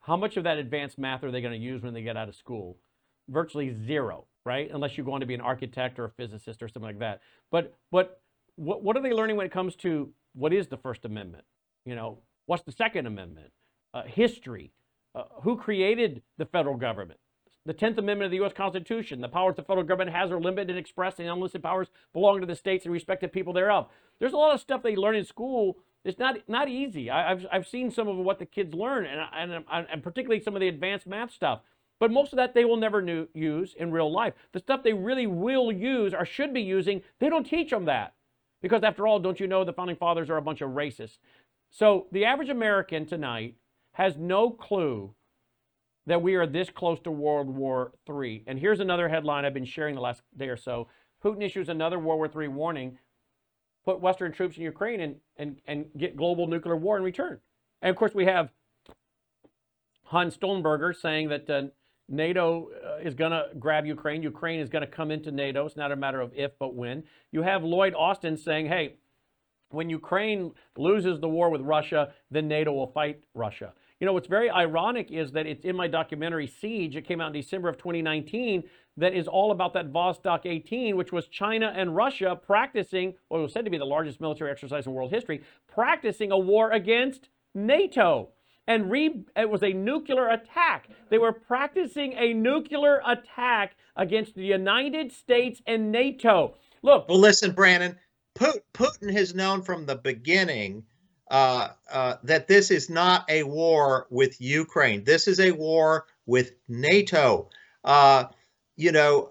How much of that advanced math are they going to use when they get out of school? Virtually zero, right? Unless you're going to be an architect or a physicist or something like that. But but what what are they learning when it comes to what is the First Amendment? You know, what's the Second Amendment? Uh, history. Uh, who created the federal government? the 10th Amendment of the U.S. Constitution. The powers the federal government has are limited and expressed, and unlisted powers belong to the states and respective people thereof. There's a lot of stuff they learn in school. It's not not easy. I, have I've seen some of what the kids learn, and, and, and particularly some of the advanced math stuff. But most of that they will never new, use in real life. The stuff they really will use or should be using, they don't teach them that. Because after all, don't you know the founding fathers are a bunch of racists? So the average American tonight has no clue that we are this close to World War III. And here's another headline I've been sharing the last day or so. Putin issues another World War III warning, put Western troops in Ukraine and, and, and get global nuclear war in return. And of course, we have Hans Stoltenberger saying that uh, NATO uh, is going to grab Ukraine. Ukraine is going to come into NATO. It's not a matter of if, but when. You have Lloyd Austin saying, hey, when Ukraine loses the war with Russia, then NATO will fight Russia. You know, what's very ironic is that it's in my documentary Siege. It came out in December of 2019 that is all about that Vostok 18, which was China and Russia practicing, what was said to be the largest military exercise in world history, practicing a war against NATO. And re- it was a nuclear attack. They were practicing a nuclear attack against the United States and NATO. Look. Well, listen, Brannon, Putin has known from the beginning uh, uh, that this is not a war with Ukraine. This is a war with NATO. Uh, you know,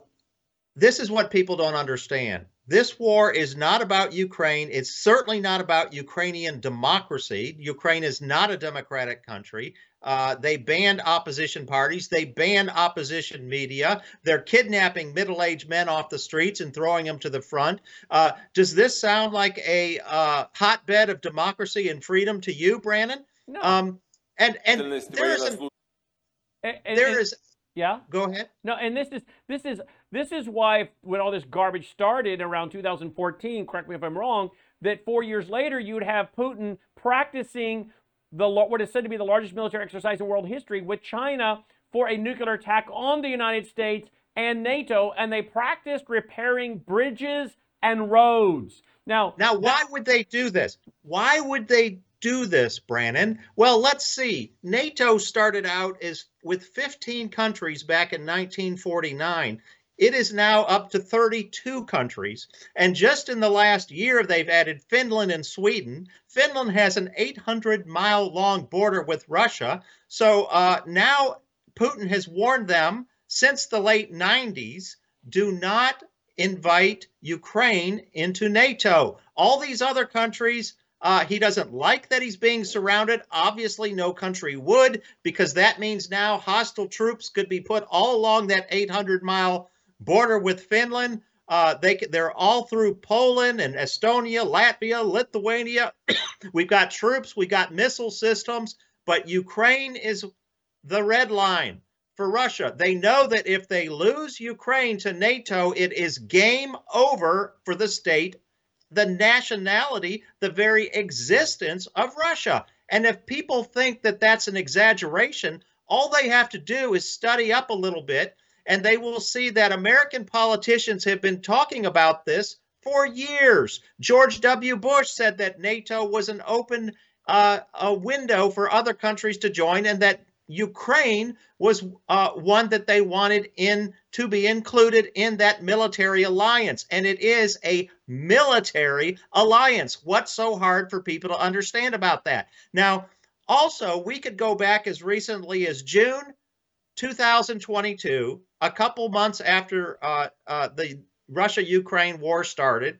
this is what people don't understand. This war is not about Ukraine. It's certainly not about Ukrainian democracy. Ukraine is not a democratic country. Uh, they banned opposition parties. They banned opposition media. They're kidnapping middle aged men off the streets and throwing them to the front. Uh, does this sound like a uh, hotbed of democracy and freedom to you, Brannon? No. Um, and and there is an, And- and- there and- is Yeah. Go ahead. No, and this is this is this is why when all this garbage started around 2014, correct me if I'm wrong, that four years later you would have Putin practicing the what is said to be the largest military exercise in world history with China for a nuclear attack on the United States and NATO, and they practiced repairing bridges and roads. Now, Now, why would they do this? Why would they do this, Brannon? Well, let's see. NATO started out as with 15 countries back in 1949. It is now up to 32 countries. And just in the last year, they've added Finland and Sweden. Finland has an 800 mile long border with Russia. So uh, now Putin has warned them since the late 90s do not invite Ukraine into NATO. All these other countries, uh, he doesn't like that he's being surrounded. Obviously, no country would, because that means now hostile troops could be put all along that 800 mile border with Finland. Uh, they they're all through Poland and Estonia, Latvia, Lithuania. [coughs] We've got troops, we got missile systems, but Ukraine is the red line for Russia. They know that if they lose Ukraine to NATO, it is game over for the state, the nationality, the very existence of Russia. And if people think that that's an exaggeration, all they have to do is study up a little bit and they will see that American politicians have been talking about this for years. George W. Bush said that NATO was an open uh, a window for other countries to join, and that Ukraine was uh, one that they wanted in to be included in that military alliance, and it is a military alliance. What's so hard for people to understand about that? Now, also, we could go back as recently as June 2022, a couple months after uh, uh, the Russia Ukraine war started,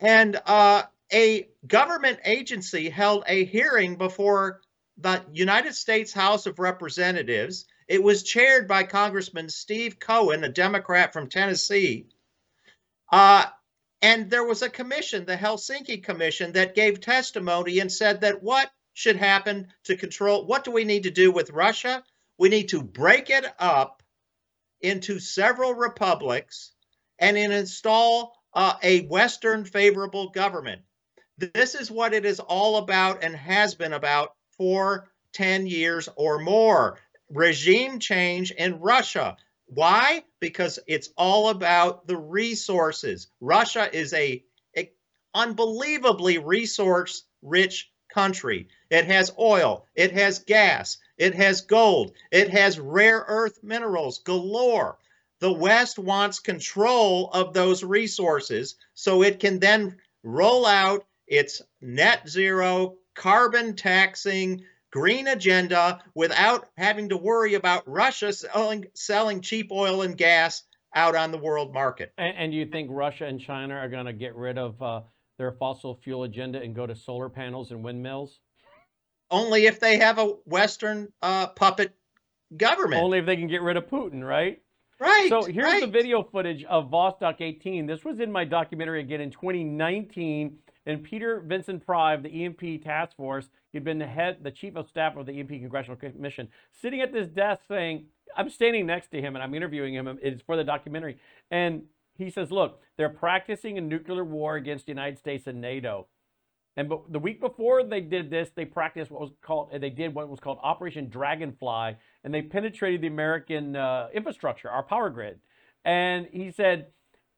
and uh, a government agency held a hearing before the United States House of Representatives. It was chaired by Congressman Steve Cohen, a Democrat from Tennessee. Uh, and there was a commission, the Helsinki Commission, that gave testimony and said that what should happen to control, what do we need to do with Russia? We need to break it up into several republics and install uh, a Western favorable government. This is what it is all about and has been about for 10 years or more. Regime change in Russia. Why? Because it's all about the resources. Russia is a, a unbelievably resource rich country. It has oil, it has gas, it has gold, it has rare earth minerals galore. The West wants control of those resources so it can then roll out its net zero, carbon taxing, green agenda without having to worry about Russia selling, selling cheap oil and gas out on the world market. And, and do you think Russia and China are going to get rid of uh, their fossil fuel agenda and go to solar panels and windmills? Only if they have a Western uh, puppet government. Only if they can get rid of Putin, right? Right. So here's right. the video footage of Vostok 18. This was in my documentary again in 2019. And Peter Vincent Pry, the EMP task force, he'd been the head, the chief of staff of the EMP Congressional Commission, sitting at this desk saying, I'm standing next to him and I'm interviewing him. It's for the documentary. And he says, Look, they're practicing a nuclear war against the United States and NATO. And but the week before they did this, they practiced what was called, they did what was called Operation Dragonfly, and they penetrated the American uh, infrastructure, our power grid. And he said,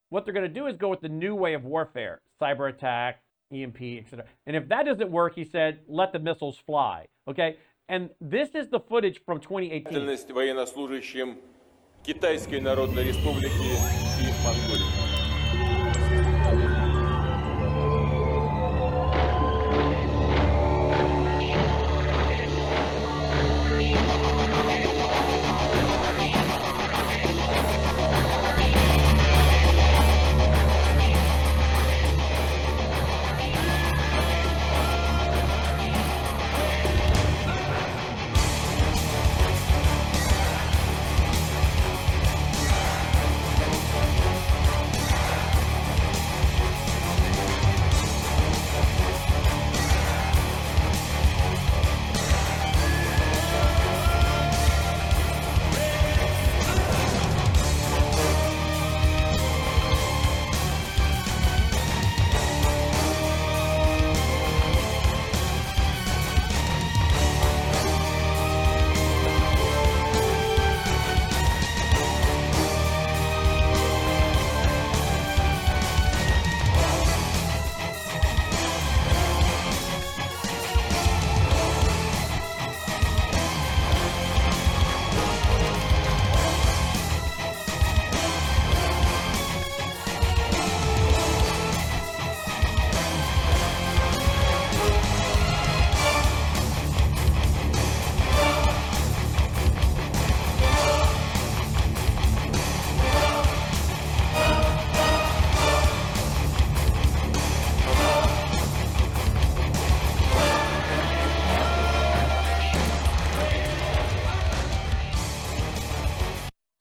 what they're going to do is go with the new way of warfare, cyber attack, EMP, etc. And if that doesn't work, he said, let the missiles fly. Okay. And this is the footage from 2018. военнослужащим Китайской Народной Республики и Монголии.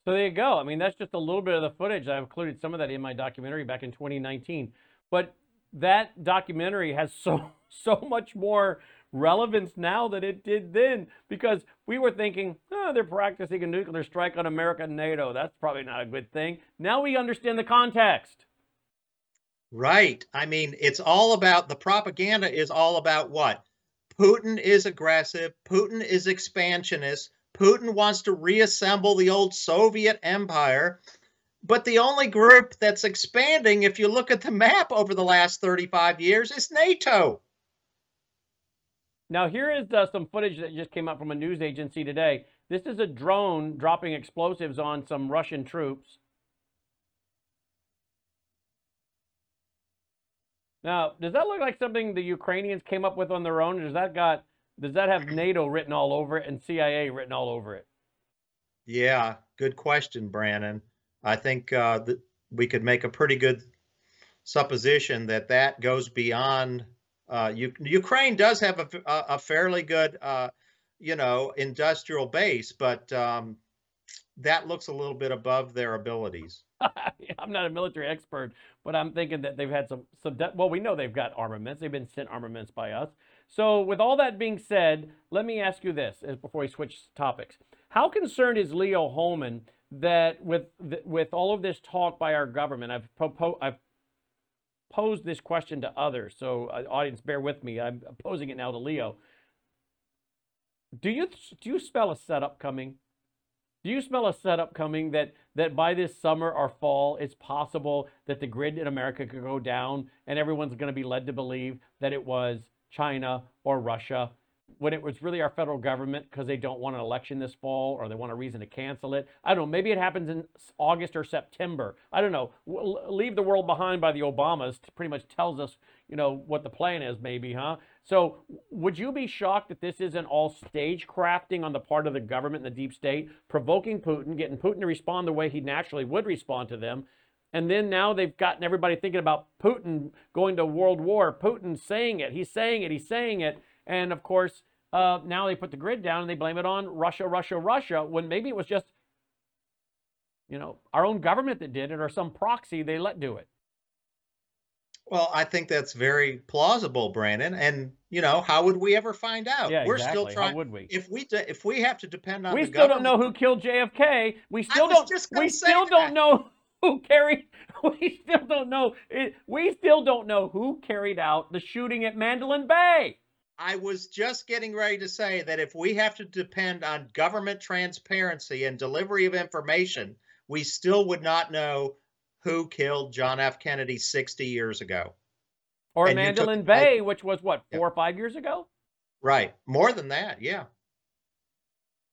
So there you go. I mean, that's just a little bit of the footage. I included some of that in my documentary back in 2019. But that documentary has so [laughs] so much more relevance now than it did then because we were thinking, oh, they're practicing a nuclear strike on America and NATO. That's probably not a good thing. Now we understand the context. Right. I mean, it's all about the propaganda is all about what? Putin is aggressive. Putin is expansionist. Putin wants to reassemble the old Soviet empire. But the only group that's expanding, if you look at the map over the last 35 years, is NATO. Now, here is uh, some footage that just came out from a news agency today. This is a drone dropping explosives on some Russian troops. Now, does that look like something the Ukrainians came up with on their own? Or does that got does that have NATO written all over it and CIA written all over it? Yeah, good question, Brannon. I think uh, that we could make a pretty good supposition that that goes beyond. Uh, U- Ukraine does have a, a fairly good, uh, you know, industrial base, but um, that looks a little bit above their abilities. [laughs] I'm not a military expert, but I'm thinking that they've had some some. De- well, we know they've got armaments. They've been sent armaments by us. So, with all that being said, let me ask you this before we switch topics: How concerned is Leo Hohmann that with with all of this talk by our government, I've proposed, I've posed this question to others. So, uh, audience, bear with me. I'm posing it now to Leo. Do you do you spell a setup coming? Do you smell a setup coming that that by this summer or fall, it's possible that the grid in America could go down and everyone's going to be led to believe that it was China or Russia when it was really our federal government because they don't want an election this fall or they want a reason to cancel it. I don't know. Maybe it happens in August or September. I don't know. Leave the world behind by the Obamas pretty much tells us, you know, what the plan is, maybe, huh? So would you be shocked that this isn't all stage crafting on the part of the government and the deep state, provoking Putin, getting Putin to respond the way he naturally would respond to them? And then now they've gotten everybody thinking about Putin going to world war. Putin saying it. He's saying it. He's saying it. And of course, uh, now they put the grid down and they blame it on Russia, Russia, Russia, when maybe it was just, you know, our own government that did it or some proxy they let do it. Well, I think that's very plausible, Brannon. And you know, how would we ever find out? Yeah, We're exactly. still trying. How would we? If we de- if we have to depend on we still don't know who killed JFK. We still don't. just We still that. don't know [laughs] who carried. [laughs] We still don't know. It, we still don't know who carried out the shooting at Mandalay Bay. I was just getting ready to say that if we have to depend on government transparency and delivery of information, we still would not know who killed John F. Kennedy 60 years ago. Or And you took- Mandalay Bay, which was what four or five years ago. Right. More than that, yeah.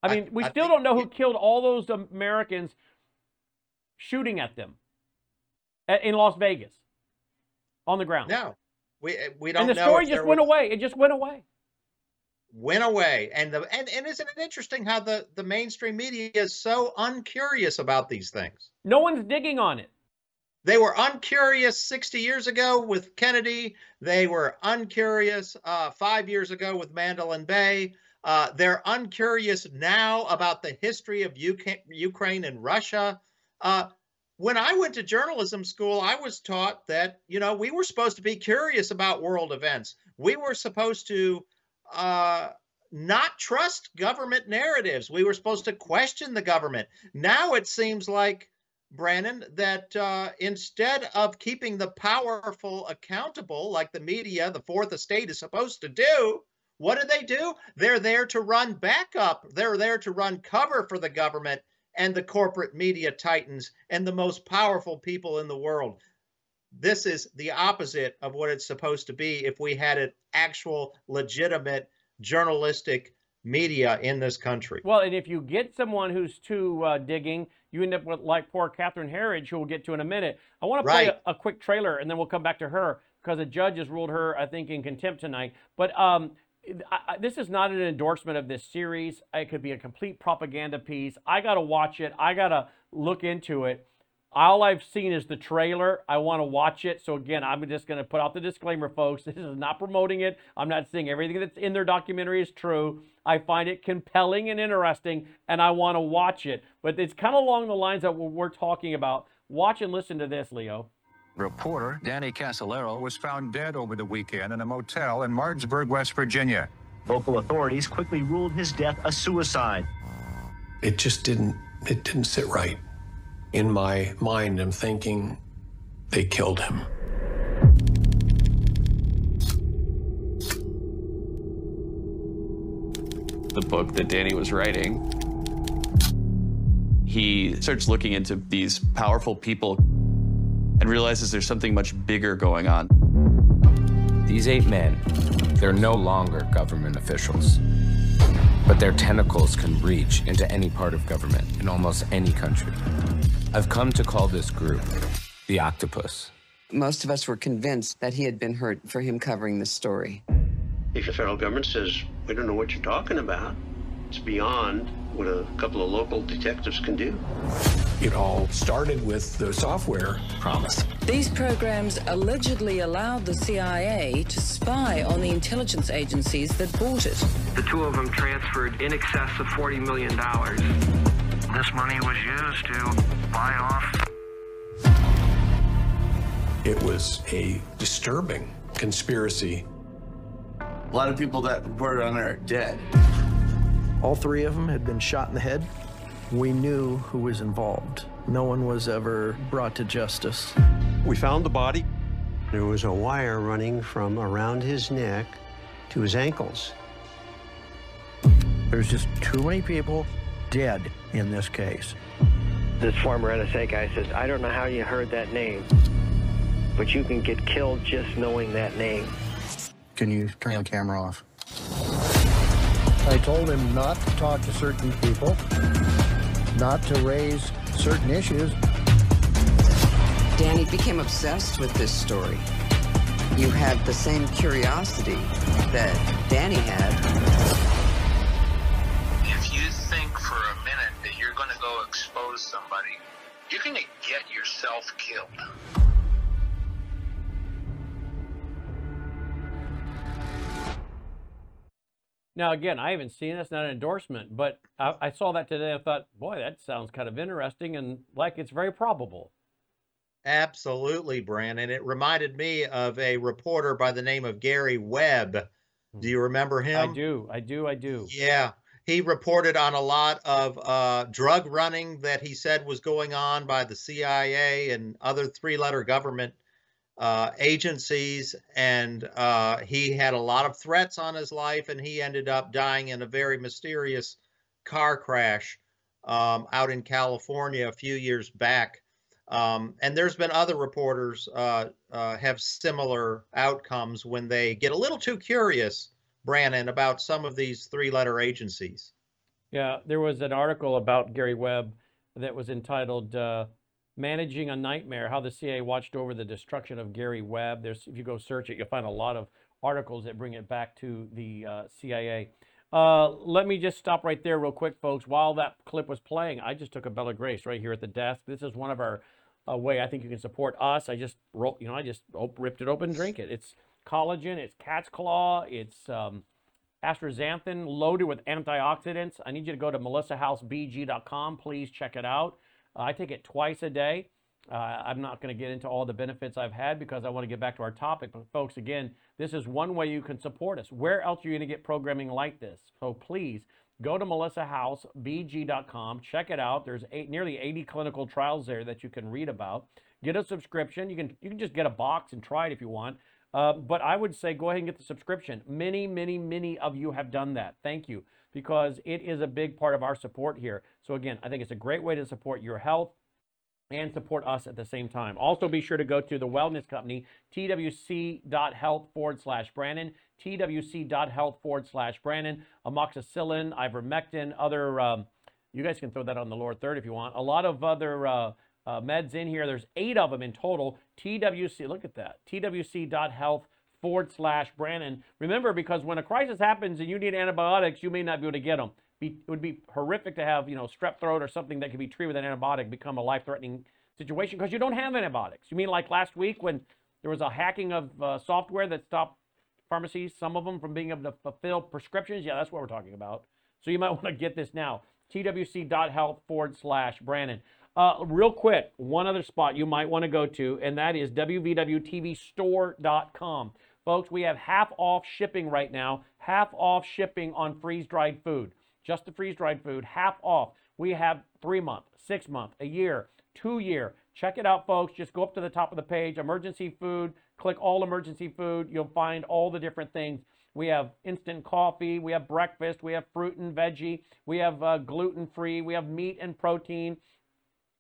I mean, we I still don't know who killed all those Americans shooting at them in Las Vegas on the ground. No. We we don't and the know story just went was- away. It just went away. went away and the and, and isn't it interesting how the the mainstream media is so uncurious about these things No one's digging on it. they were uncurious 60 years ago with kennedy they were uncurious uh, five years ago with Mandalay Bay uh, they're uncurious now about the history of UK, ukraine and russia uh, when i went to journalism school i was taught that you know we were supposed to be curious about world events we were supposed to uh, not trust government narratives. We were supposed to question the government. Now it seems like, Brannon, that uh, instead of keeping the powerful accountable, like the media, the fourth estate is supposed to do, what do they do? They're there to run backup. They're there to run cover for the government and the corporate media titans and the most powerful people in the world this is the opposite of what it's supposed to be if we had an actual legitimate journalistic media in this country. Well, and if you get someone who's too uh, digging, you end up with like poor Catherine Herridge, who we'll get to in a minute. I want to play Right. a, a quick trailer, and then we'll come back to her because a judge has ruled her, I think, in contempt tonight. But um, I, this is not an endorsement of this series. It could be a complete propaganda piece. I got to watch it. I got to look into it. All I've seen is the trailer. I want to watch it. So again, I'm just going to put out the disclaimer, folks. [laughs] This is not promoting it. I'm not saying everything that's in their documentary is true. I find it compelling and interesting, and I want to watch it. But it's kind of along the lines of what we're talking about. Watch and listen to this, Leo. Reporter Danny Casolaro was found dead over the weekend in a motel in Martinsburg, West Virginia. Local authorities quickly ruled his death a suicide. It just didn't it didn't sit right. In my mind I'm thinking they killed him. The book that Danny was writing, he starts looking into these powerful people and realizes there's something much bigger going on. These eight men, they're no longer government officials, but their tentacles can reach into any part of government in almost any country. I've come to call this group the Octopus. Most of us were convinced that he had been hurt for him covering this story. If the federal government says, we don't know what you're talking about, it's beyond what a couple of local detectives can do. It all started with the software PROMIS. These programs allegedly allowed the CIA to spy on the intelligence agencies that bought it. The two of them transferred in excess of $40 million. This money was used to buy off. It was a disturbing conspiracy. A lot of people that reported on it are dead. All three of them had been shot in the head. We knew who was involved. No one was ever brought to justice. We found the body. There was a wire running from around his neck to his ankles. There's just too many people dead in this case. This former NSA guy says, I don't know how you heard that name, but you can get killed just knowing that name. Can you turn the camera off? I told him not to talk to certain people, not to raise certain issues. Danny became obsessed with this story. You had the same curiosity that Danny had. If you think for a minute that you're going to go expose somebody, you're going to get yourself killed. Now, again, I haven't seen. It's not an endorsement, but I, I saw that today. I thought, boy, that sounds kind of interesting and like it's very probable. Absolutely, Brannon. It reminded me of a reporter by the name of Gary Webb. Do you remember him? I do. I do. I do. Yeah. He reported on a lot of uh, drug running that he said was going on by the CIA and other three letter government uh, agencies. And uh, he had a lot of threats on his life, and he ended up dying in a very mysterious car crash um, out in California a few years back. Um, and there's been other reporters uh, uh, have similar outcomes when they get a little too curious, Brannon, about some of these three-letter agencies. Yeah, there was an article about Gary Webb that was entitled uh, "Managing a Nightmare: How the CIA Watched Over the Destruction of Gary Webb." There's, if you go search it, you'll find a lot of articles that bring it back to the uh, CIA. Uh, let me just stop right there, real quick, folks. While that clip was playing, I just took a Bella Grace right here at the desk. This is one of our a way I think you can support us. I just you know, I just op- ripped it open, drink it. It's collagen, it's cat's claw, it's um, astaxanthin loaded with antioxidants. I need you to go to melissahowsebg.com. Please check it out. I take it twice a day. Uh, I'm not going to get into all the benefits I've had because I want to get back to our topic. But folks, again, this is one way you can support us. Where else are you going to get programming like this? So please go to melissahowsebg.com check it out there's eight, nearly 80 clinical trials there that you can read about get a subscription you can you can just get a box and try it if you want uh, but i would say go ahead and get the subscription many many many of you have done that thank you because it is a big part of our support here so again i think it's a great way to support your health and support us at the same time. Also, be sure to go to the wellness company, twc.health forward slash Brannon, twc.health forward slash Brannon, amoxicillin, ivermectin, other, um, you guys can throw that on the lower third if you want. A lot of other uh, uh, meds in here. There's eight of them in total. TWC, look at that, twc.health forward slash Brannon. Remember, because when a crisis happens and you need antibiotics, you may not be able to get them. Be, it would be horrific to have, you know, strep throat or something that could be treated with an antibiotic become a life-threatening situation because you don't have antibiotics. You mean like last week when there was a hacking of uh, software that stopped pharmacies, some of them from being able to fulfill prescriptions? Yeah, that's what we're talking about. So you might [laughs] want to get this now. twc.health forward slash Brannon. Uh, real quick, one other spot you might want to go to, and that is www.tvstore.com. Folks, we have half off shipping right now, half off shipping on freeze dried food. Just the freeze dried food, half off. We have three month, six month, a year, two year. Check it out, folks. Just go up to the top of the page, emergency food, click all emergency food. You'll find all the different things. We have instant coffee, we have breakfast, we have fruit and veggie, we have uh, gluten free, we have meat and protein.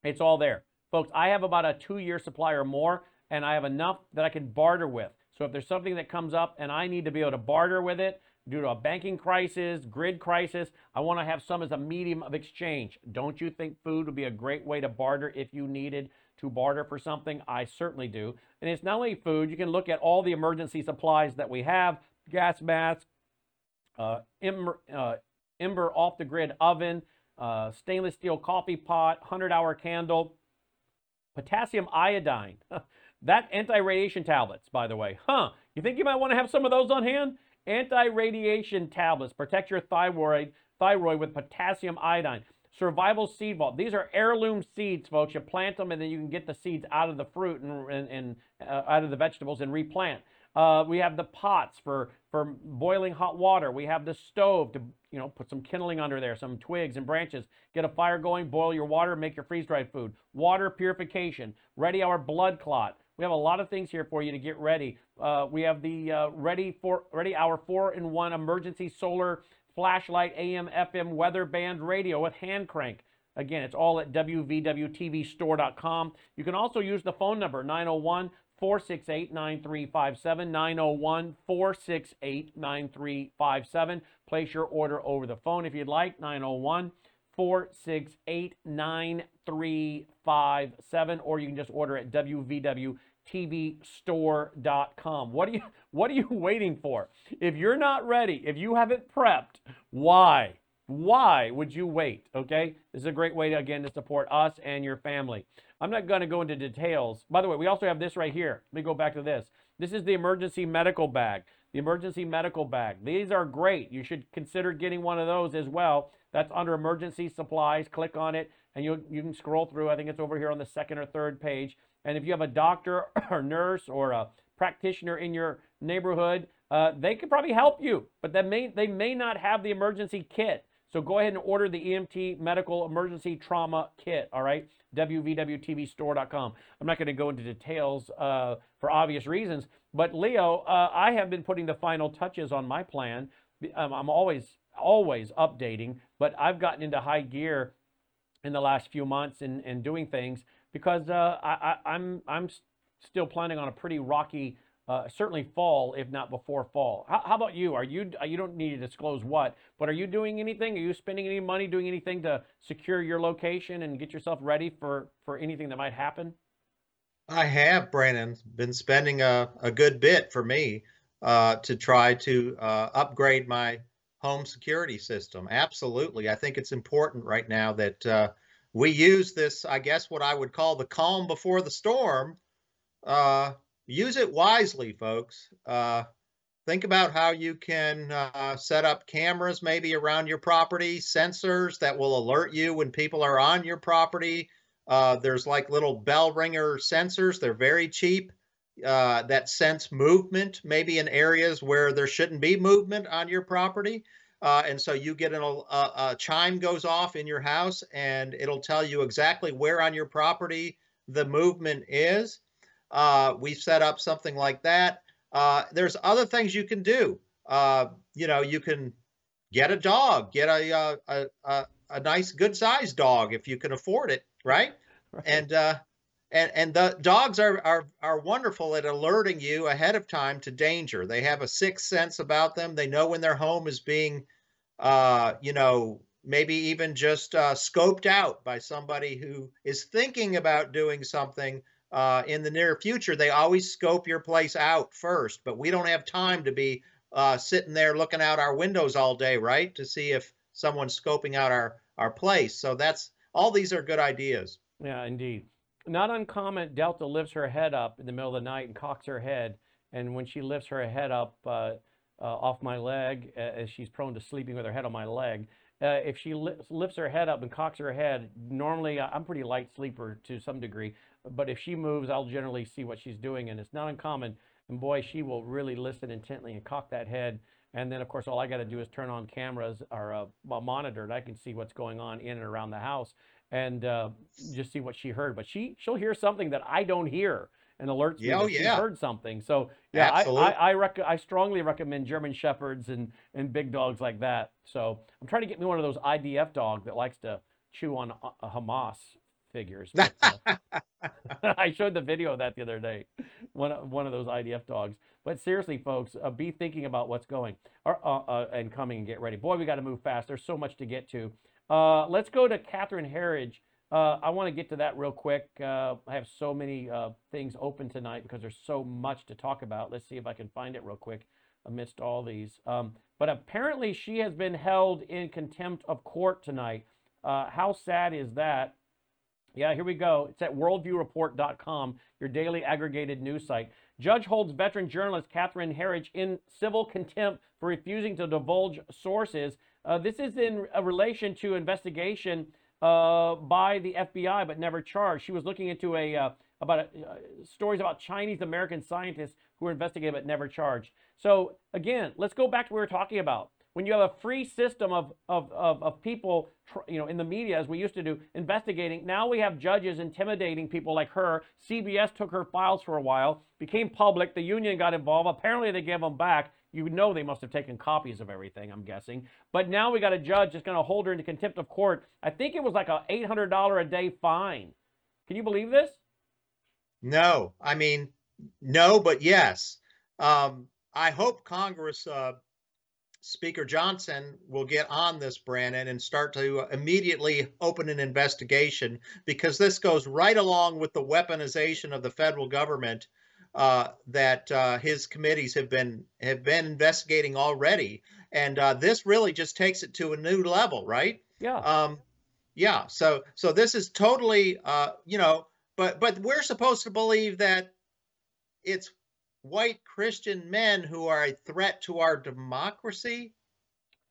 It's all there. Folks, I have about a two year supply or more, and I have enough that I can barter with. So if there's something that comes up and I need to be able to barter with it due to a banking crisis, grid crisis, I want to have some as a medium of exchange. Don't you think food would be a great way to barter if you needed to barter for something? I certainly do. And it's not only food, you can look at all the emergency supplies that we have gas mask, uh, ember, uh, ember off the grid oven, uh, stainless steel coffee pot, 100 hour candle, potassium iodine. [laughs] that anti radiation tablets, by the way. Huh. You think you might want to have some of those on hand? Anti radiation tablets protect your thyroid, thyroid with potassium iodine. Survival seed vault. These are heirloom seeds, folks. You plant them and then you can get the seeds out of the fruit and, and, and uh, out of the vegetables and replant. Uh, we have the pots for, for boiling hot water. We have the stove to, you know, put some kindling under there, some twigs and branches. Get a fire going, boil your water, make your freeze-dried food. Water purification. ReadyHour blood clot. We have a lot of things here for you to get ready. Uh, we have the uh, ready for ReadyHour four-in-one emergency solar flashlight AM FM weather band radio with hand crank. Again, it's all at wvwtvstore.com. You can also use the phone number 901 468 9357. 901 468 9357. Place your order over the phone if you'd like. 901 468 9357. Or you can just order at www.tvstore.com. What are you what are you [laughs] waiting for? If you're not ready, if you haven't prepped, why? Why would you wait? Okay? This is a great way to again to support us and your family. I'm not going to go into details. By the way, we also have this right here. Let me go back to this. This is the emergency medical bag. The emergency medical bag. These are great. You should consider getting one of those as well. That's under emergency supplies. Click on it and you, you can scroll through. I think it's over here on the second or third page. And if you have a doctor [clears throat] or nurse or a practitioner in your neighborhood, uh, they could probably help you, but they may, they may not have the emergency kit. So go ahead and order the EMT Medical Emergency Trauma Kit, all right? www.tvstore.com. I'm not going to go into details uh, for obvious reasons, but Leo, uh, I have been putting the final touches on my plan. Um, I'm always, always updating, but I've gotten into high gear in the last few months and, and doing things because uh, I, I, I'm, I'm still planning on a pretty rocky uh, certainly fall, if not before fall. How, how, about you? Are you uh, you don't need to disclose what, but are you doing anything? Are you spending any money doing anything to secure your location and get yourself ready for for anything that might happen? I have, Brannon, been spending a, a good bit for me uh, to try to uh, upgrade my home security system. Absolutely, I think it's important right now that uh, we use this. I guess what I would call the calm before the storm uh, use it wisely, folks. Uh, think about how you can uh, set up cameras maybe around your property, sensors that will alert you when people are on your property. Uh, there's like little bell ringer sensors. They're very cheap uh, that sense movement, maybe in areas where there shouldn't be movement on your property. Uh, and so you get an, a, a chime goes off in your house and it'll tell you exactly where on your property the movement is. Uh, we set up something like that. Uh, there's other things you can do. Uh, you know, you can get a dog, get a a, a, a nice, good sized dog if you can afford it, right? [laughs] right. And uh, and and the dogs are, are are wonderful at alerting you ahead of time to danger. They have a sixth sense about them. They know when their home is being, uh, you know, maybe even just uh, scoped out by somebody who is thinking about doing something uh, in the near future, they always scope your place out first. But we don't have time to be uh, sitting there looking out our windows all day, right, to see if someone's scoping out our our place. So that's all. These are good ideas. Yeah, indeed. Not uncommon. Delta lifts her head up in the middle of the night and cocks her head, and when she lifts her head up uh, uh, off my leg, uh, as she's prone to sleeping with her head on my leg, uh, if she lifts, lifts her head up and cocks her head, normally I- I'm pretty light sleeper to some degree, but if she moves, I'll generally see what she's doing, and it's not uncommon. And boy, she will really listen intently and cock that head. And then, of course, all I got to do is turn on cameras or a, a monitor, and I can see what's going on in and around the house, and uh, just see what she heard. But she she'll hear something that I don't hear, and alerts me Yeah, oh, that she heard something. So yeah, I Absolutely. I, I, rec- I strongly recommend German shepherds and and big dogs like that. So I'm trying to get me one of those IDF dog that likes to chew on uh, Hamas figures. But, uh, [laughs] [laughs] I showed the video of that the other day. One of- one of those IDF dogs. But seriously, folks, uh, be thinking about what's going or, uh, uh, and coming and get ready. Boy, we got to move fast. There's so much to get to. Uh, let's go to Catherine Herridge. Uh, I want to get to that real quick. Uh, I have so many uh, things open tonight because there's so much to talk about. Let's see if I can find it real quick amidst all these. Um, but apparently, she has been held in contempt of court tonight. Uh, how sad is that? Yeah, here we go. It's at worldviewreport.com, your daily aggregated news site. Judge holds veteran journalist Catherine Herridge in civil contempt for refusing to divulge sources. Uh, this is in relation to investigation uh, by the FBI, but never charged. She was looking into a uh, about a, uh, stories about Chinese American scientists who were investigated but never charged. So again, let's go back to what we were talking about. When you have a free system of of of, of people, you know, in the media as we used to do, investigating. Now we have judges intimidating people like her. CBS took her files for a while, became public. The union got involved. Apparently, they gave them back. You know they must have taken copies of everything, I'm guessing. But now we got a judge that's going to hold her into contempt of court. I think it was like a $800 a day fine. Can you believe this? No, I mean, no, but yes. Um, I hope Congress, uh, Speaker Johnson, will get on this, Brannon, and start to immediately open an investigation because this goes right along with the weaponization of the federal government uh, that uh, his committees have been have been investigating already, and uh, this really just takes it to a new level, right? Yeah. Um, yeah. So so this is totally, uh, you know, but but we're supposed to believe that it's white Christian men who are a threat to our democracy.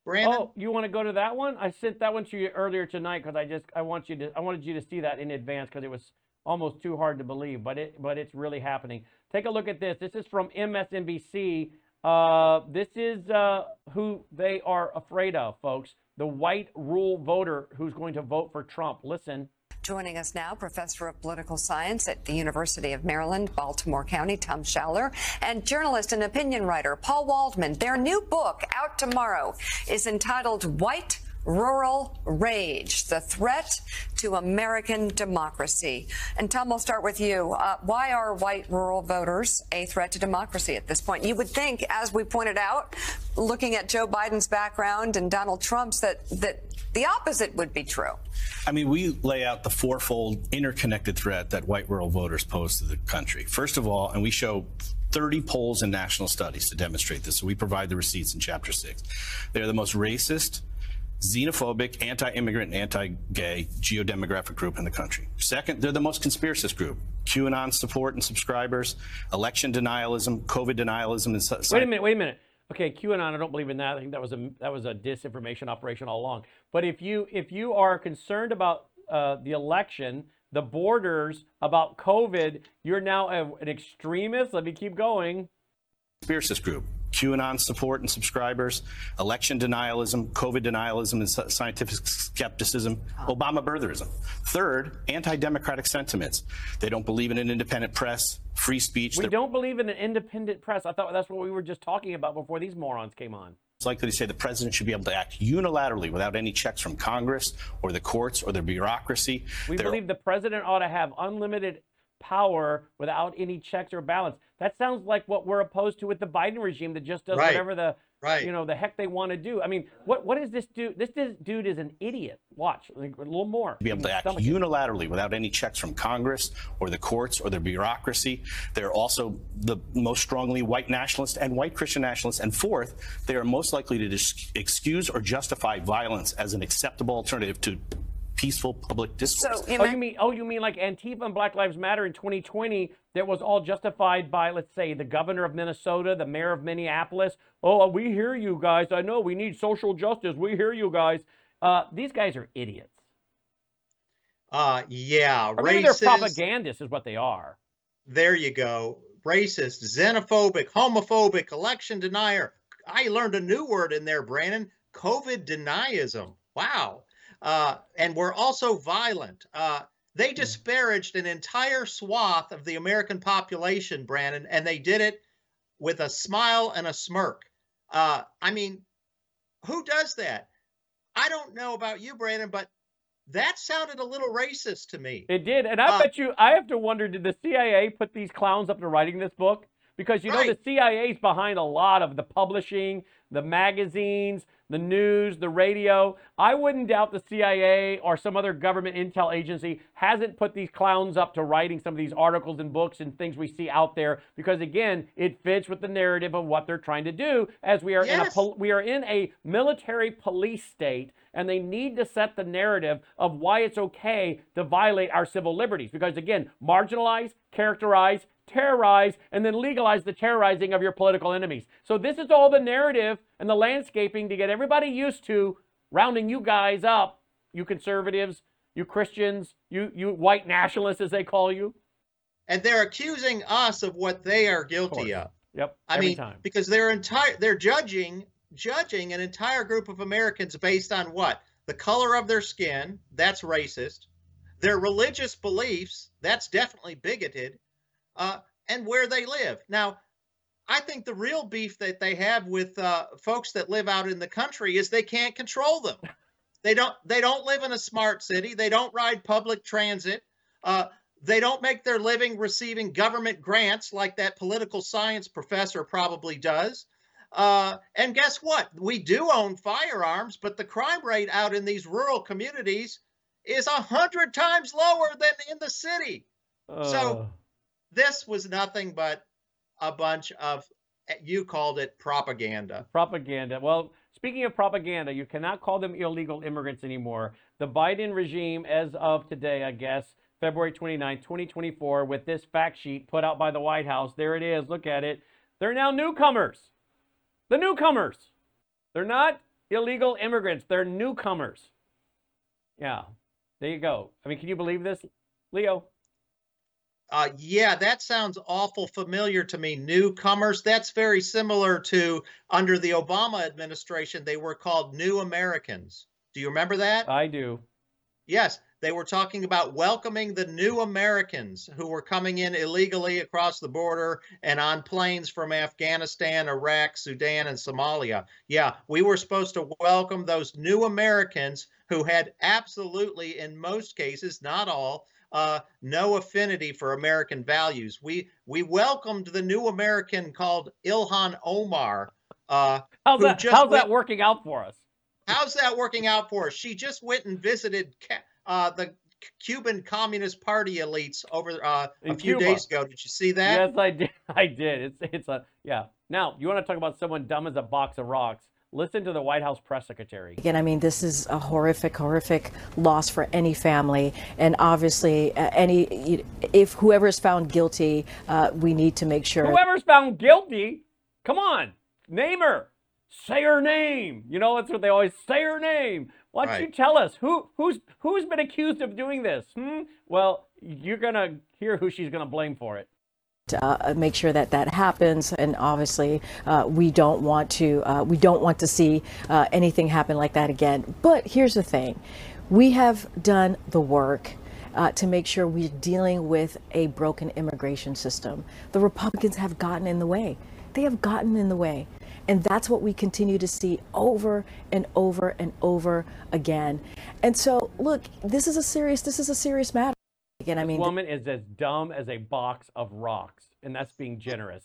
Brannon, Oh, you want to go to that one? I sent that one to you earlier tonight because I just I want you to I wanted you to see that in advance because it was almost too hard to believe, but it but it's really happening. Take a look at this. This is from MSNBC. Uh, this is uh, who they are afraid of, folks. The white rule voter who's going to vote for Trump. Listen. Joining us now, Professor of Political Science at the University of Maryland, Baltimore County, Tom Schaller, and journalist and opinion writer Paul Waldman. Their new book, out tomorrow, is entitled White Rural Rage The Threat to American Democracy. And Tom, we'll start with you. Uh, why are white rural voters a threat to democracy at this point? You would think, as we pointed out, looking at Joe Biden's background and Donald Trump's, that, that the opposite would be true. I mean, we lay out the fourfold interconnected threat that white rural voters pose to the country. First of all, and we show 30 polls and national studies to demonstrate this. So we provide the receipts in chapter six. They're the most racist, xenophobic, anti-immigrant, anti-gay geodemographic group in the country. Second, they're the most conspiracist group. QAnon support and subscribers, election denialism, COVID denialism, and so- Wait a minute. Wait a minute. Okay, QAnon. I don't believe in that. I think that was a that was a disinformation operation all along. But if you if you are concerned about uh, the election, the borders, about COVID, you're now a, an extremist. Let me keep going. conspiracist group. QAnon support and subscribers, election denialism, COVID denialism, and scientific skepticism, oh. Obama birtherism. Third, anti democratic sentiments. They don't believe in an independent press, free speech. We They're don't believe in an independent press. I thought that's what we were just talking about before these morons came on. It's likely to say the president should be able to act unilaterally without any checks from Congress or the courts or the bureaucracy. We They're- believe the president ought to have unlimited power without any checks or balance. That sounds like what we're opposed to with the Biden regime that just does Right. whatever the Right. you know the heck they want to do. I mean, what what is this dude? This dude dude is an idiot. Watch like, a little more. be able to act Stomach it. unilaterally without any checks from Congress or the courts or the bureaucracy. They're also the most strongly white nationalist and white Christian nationalists. And fourth, they are most likely to dis- excuse or justify violence as an acceptable alternative to peaceful public discourse. So, you oh, might- you mean oh, you mean like Antifa and Black Lives Matter in 2020 that was all justified by, let's say, the governor of Minnesota, the mayor of Minneapolis. Oh, we hear you guys. I know we need social justice. We hear you guys. Uh, these guys are idiots. Uh, yeah, Or maybe they're propagandists, is what they are. There you go. Racist, xenophobic, homophobic, election denier. I learned a new word in there, Brannon. COVID deniism. Wow. Uh, and we're also violent. Uh, they disparaged an entire swath of the American population, Brannon, and they did it with a smile and a smirk. Uh, I mean, who does that? I don't know about you, Brannon, but that sounded a little racist to me. It did, and I Uh, bet you. I have to wonder: Did the CIA put these clowns up to writing this book? Because you know the CIA's behind a lot of the publishing, the magazines, the news, the radio. I wouldn't doubt the CIA or some other government intel agency hasn't put these clowns up to writing some of these articles and books and things we see out there. Because again, it fits with the narrative of what they're trying to do. As we are in a pol- we are in a military police state and they need to set the narrative of why it's okay to violate our civil liberties because again marginalize characterize terrorize and then legalize the terrorizing of your political enemies so this is all the narrative and the landscaping to get everybody used to rounding you guys up you conservatives you christians you you white nationalists as they call you and they're accusing us of what they are guilty of. yep I mean, time because they're entire they're judging judging an entire group of Americans based on what? The color of their skin, that's racist. Their religious beliefs, that's definitely bigoted. Uh, and where they live. Now, I think the real beef that they have with uh, folks that live out in the country is they can't control them. [laughs] They don't. They don't live in a smart city. They don't ride public transit. Uh, they don't make their living receiving government grants like that political science professor probably does. Uh, and guess what? We do own firearms, but the crime rate out in these rural communities is a hundred times lower than in the city. So this was nothing but a bunch of you called it propaganda. Propaganda. Well, speaking of propaganda, you cannot call them illegal immigrants anymore. The Biden regime, as of today, I guess, February 29, 2024, with this fact sheet put out by the White House, there it is. Look at it. They're now newcomers. The newcomers. They're not illegal immigrants, they're newcomers. Yeah, there you go. I mean, can you believe this, Leo? Uh, yeah, that sounds awful familiar to me. Newcomers. That's very similar to under the Obama administration, they were called New Americans. Do you remember that? I do. Yes, they were talking about welcoming the new Americans who were coming in illegally across the border and on planes from Afghanistan, Iraq, Sudan, and Somalia. Yeah, we were supposed to welcome those new Americans who had absolutely, in most cases, not all, uh, no affinity for American values. We we welcomed the new American called Ilhan Omar. Uh, How's that, how's that working out for us? How's that working out for us? She just went and visited Ca- uh, the Cuban Communist Party elites over uh, a In few Cuba. days ago. Did you see that? Yes, I did. [laughs] I did. It's it's a yeah. Now you want to talk about someone dumb as a box of rocks? Listen to the White House press secretary. Again, I mean, this is a horrific, horrific loss for any family, and obviously, uh, any if whoever is found guilty, uh, we need to make sure. Whoever's found guilty, come on, name her. Say her name. You know that's what they always say her name. Why don't you tell us who who's who's been accused of doing this? Hmm? Well, you're gonna hear who she's gonna blame for it. Uh, make sure that that happens. And obviously, uh, we don't want to uh, we don't want to see uh, anything happen like that again. But here's the thing: we have done the work. Uh, to make sure we're dealing with a broken immigration system. The Republicans have gotten in the way. They have gotten in the way. And that's what we continue to see over and over and over again. And so, look, this is a serious this is a serious matter. Again, I This mean, woman is as dumb as a box of rocks, and that's being generous.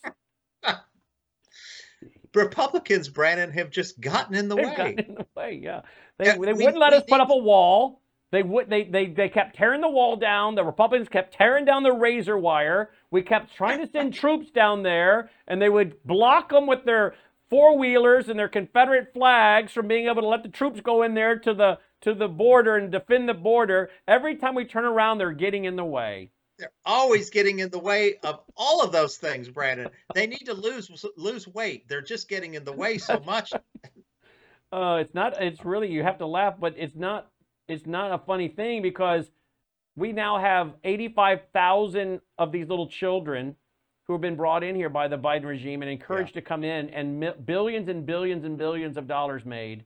[laughs] Republicans, Brannon, have just gotten in the They've way. gotten in the way, yeah. They, Yeah, they we- wouldn't let we us put up a wall. They would they, they they kept tearing the wall down. The Republicans kept tearing down the razor wire. We kept trying to send troops down there, and they would block them with their four wheelers and their Confederate flags from being able to let the troops go in there to the to the border and defend the border. Every time we turn around, they're getting in the way. They're always getting in the way of all of those things, Brannon. They need to lose lose weight. They're just getting in the way so much. [laughs] uh, it's not. It's really you have to laugh, but it's not. It's not a funny thing because we now have 85,000 of these little children who have been brought in here by the Biden regime and encouraged yeah. to come in, and mi- billions and billions and billions of dollars made,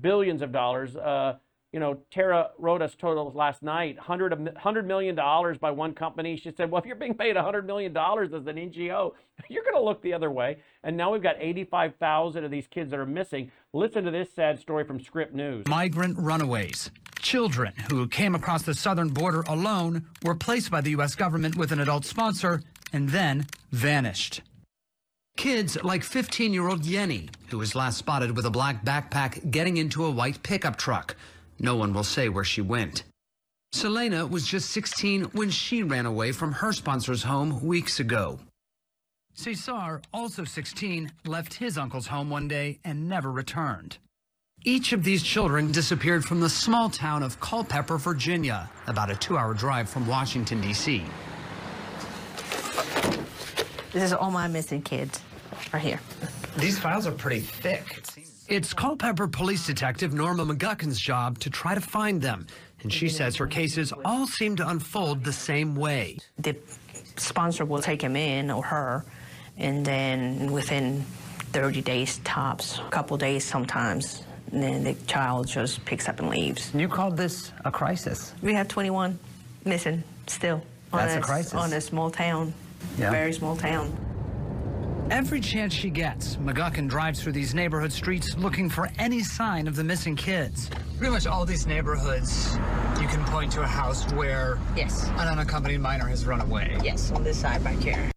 billions of dollars. Uh, you know, Tara wrote us totals last night, $100, $100 million by one company. She said, well, if you're being paid $100 million as an NGO, [laughs] you're going to look the other way. And now we've got 85,000 of these kids that are missing. Listen to this sad story from Scripps News. Migrant runaways. Children who came across the southern border alone were placed by the U.S. government with an adult sponsor and then vanished. Kids like 15 year old Yenny, who was last spotted with a black backpack getting into a white pickup truck. No one will say where she went. Selena was just 16 when she ran away from her sponsor's home weeks ago. Cesar, also 16, left his uncle's home one day and never returned. Each of these children disappeared from the small town of Culpeper, Virginia, about a two hour drive from Washington, D.C. This is all my missing kids right here. These files are pretty thick. It's Culpeper Police Detective Norma McGuckin's job to try to find them. And she says her cases all seem to unfold the same way. The sponsor will take him in or her, and then within 30 days tops, a couple days sometimes, and then the child just picks up and leaves. You called this a crisis. We have 21 missing still. That's a, a crisis. On a small town, yeah. very small town. Every chance she gets, McGuckin drives through these neighborhood streets looking for any sign of the missing kids. Pretty much all these neighborhoods, you can point to a house where yes, an unaccompanied minor has run away. Yes, on this side back here.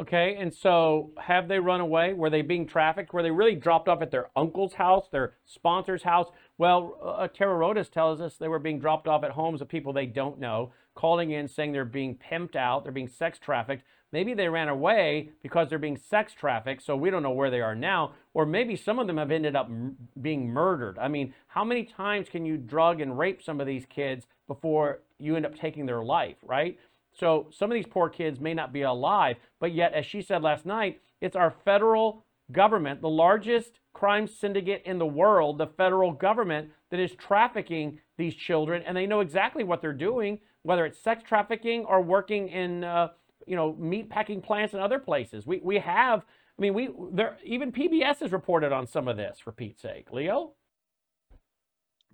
Okay, and so have they run away? Were they being trafficked? Were they really dropped off at their uncle's house, their sponsor's house? Well, uh, Tara Rodas tells us they were being dropped off at homes of people they don't know, calling in saying they're being pimped out, they're being sex trafficked. Maybe they ran away because they're being sex trafficked, so we don't know where they are now. Or maybe some of them have ended up m- being murdered. I mean, how many times can you drug and rape some of these kids before you end up taking their life, right? So some of these poor kids may not be alive, but yet, as she said last night, it's our federal government, the largest crime syndicate in the world, the federal government, that is trafficking these children, and they know exactly what they're doing, whether it's sex trafficking or working in. Uh, you know, meat packing plants and other places. We, we have, I mean, we there even PBS has reported on some of this for Pete's sake. Leo?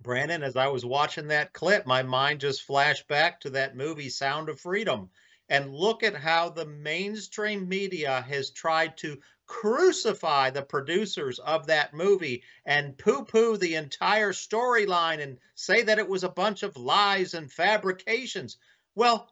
Brannon, as I was watching that clip, my mind just flashed back to that movie Sound of Freedom. And look at how the mainstream media has tried to crucify the producers of that movie and poo poo the entire storyline and say that it was a bunch of lies and fabrications. Well,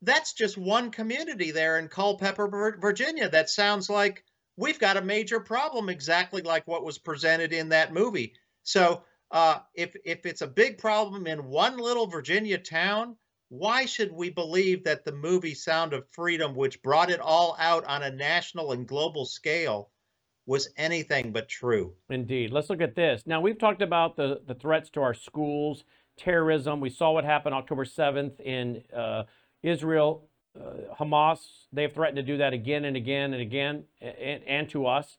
that's just one community there in Culpeper, Virginia. That sounds like we've got a major problem, exactly like what was presented in that movie. So, uh, if if it's a big problem in one little Virginia town, why should we believe that the movie Sound of Freedom, which brought it all out on a national and global scale, was anything but true? Indeed. Let's look at this. Now, we've talked about the, the threats to our schools, terrorism. We saw what happened October 7th in uh, Israel, uh, Hamas, they've threatened to do that again and again and again, and, and to us.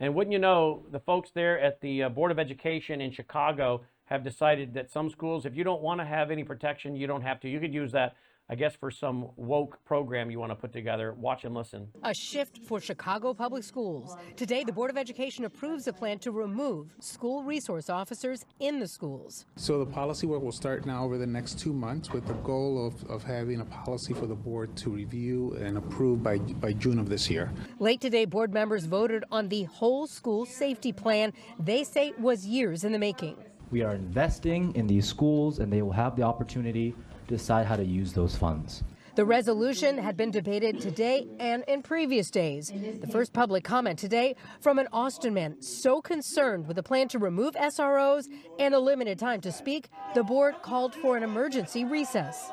And wouldn't you know, the folks there at the uh, Board of Education in Chicago have decided that some schools, if you don't want to have any protection, you don't have to. You could use that I guess for some woke program you want to put together. Watch and listen. A shift for Chicago public schools. Today, the Board of Education approves a plan to remove school resource officers in the schools. So the policy work will start now over the next two months with the goal of, of having a policy for the board to review and approve by, by June of this year. Late today, board members voted on the whole school safety plan they say was years in the making. We are investing in these schools and they will have the opportunity to decide how to use those funds. The resolution had been debated today and in previous days. The first public comment today from an Austin man so concerned with the plan to remove SROs and a limited time to speak, the board called for an emergency recess.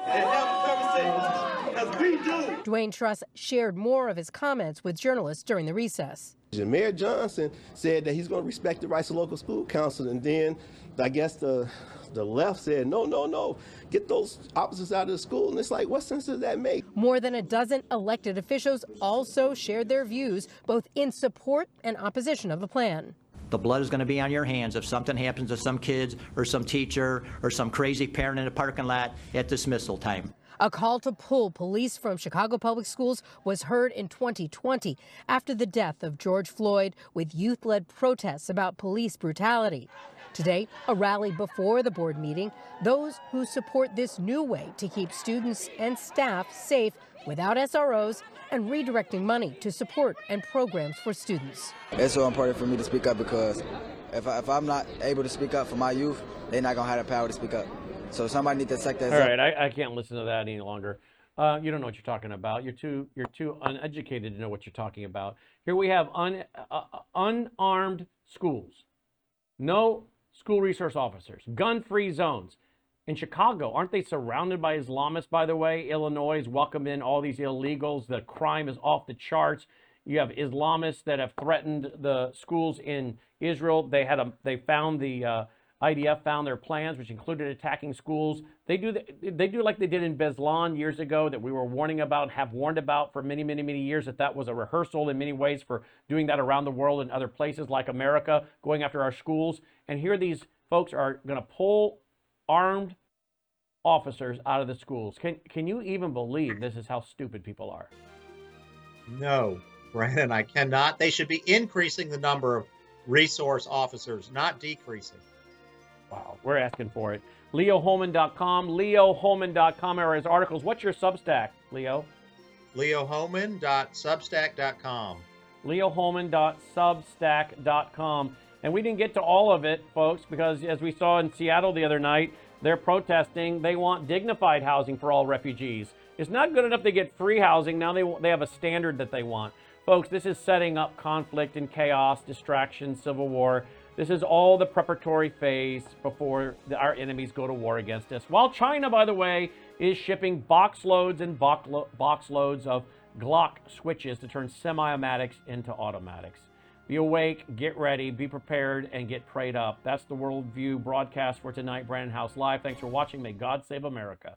Dwayne Truss shared more of his comments with journalists during the recess. And Mayor Johnson said that he's going to respect the rights of local school council, and then I guess the the left said, no, no, no, get those officers out of the school. And it's like, what sense does that make? More than a dozen elected officials also shared their views, both in support and opposition of the plan. The blood is going to be on your hands if something happens to some kids or some teacher or some crazy parent in a parking lot at dismissal time. A call to pull police from Chicago Public Schools was heard in 2020 after the death of George Floyd with youth led protests about police brutality. Today, a rally before the board meeting. Those who support this new way to keep students and staff safe without SROs and redirecting money to support and programs for students. It's so important for me to speak up because if, I, I'm not able to speak up for my youth, they're not going to have the power to speak up. So somebody needs to set that All right, I, I can't listen to that any longer. Uh, you don't know what you're talking about. You're too you're too uneducated to know what you're talking about. Here we have un, uh, unarmed schools, no school resource officers, gun-free zones. In Chicago, aren't they surrounded by Islamists? By the way, Illinois welcomed in all these illegals. The crime is off the charts. You have Islamists that have threatened the schools in Israel. They had a they found the uh, IDF found their plans, which included attacking schools. They do the, they do like they did in Beslan years ago, that we were warning about, have warned about for many, many, many years. That that was a rehearsal in many ways for doing that around the world and other places like America, going after our schools. And here these folks are going to pull armed officers out of the schools. Can can you even believe this is how stupid people are? No, Brannon, I cannot. They should be increasing the number of resource officers, not decreasing. Wow, we're asking for it. LeoHohmann.com, LeoHohmann.com are his articles. What's your Substack, Leo? LeoHohmann.substack.com. LeoHohmann.substack.com. And we didn't get to all of it, folks, because as we saw in Seattle the other night, they're protesting. They want dignified housing for all refugees. It's not good enough they get free housing. Now they, they have a standard that they want. Folks, this is setting up conflict and chaos, distraction, civil war. This is all the preparatory phase before the, our enemies go to war against us. While China, by the way, is shipping box loads and box, lo- box loads of Glock switches to turn semi-automatics into automatics. Be awake, get ready, be prepared, and get prayed up. That's the Worldview broadcast for tonight, Brannon Howse Live. Thanks for watching. May God save America.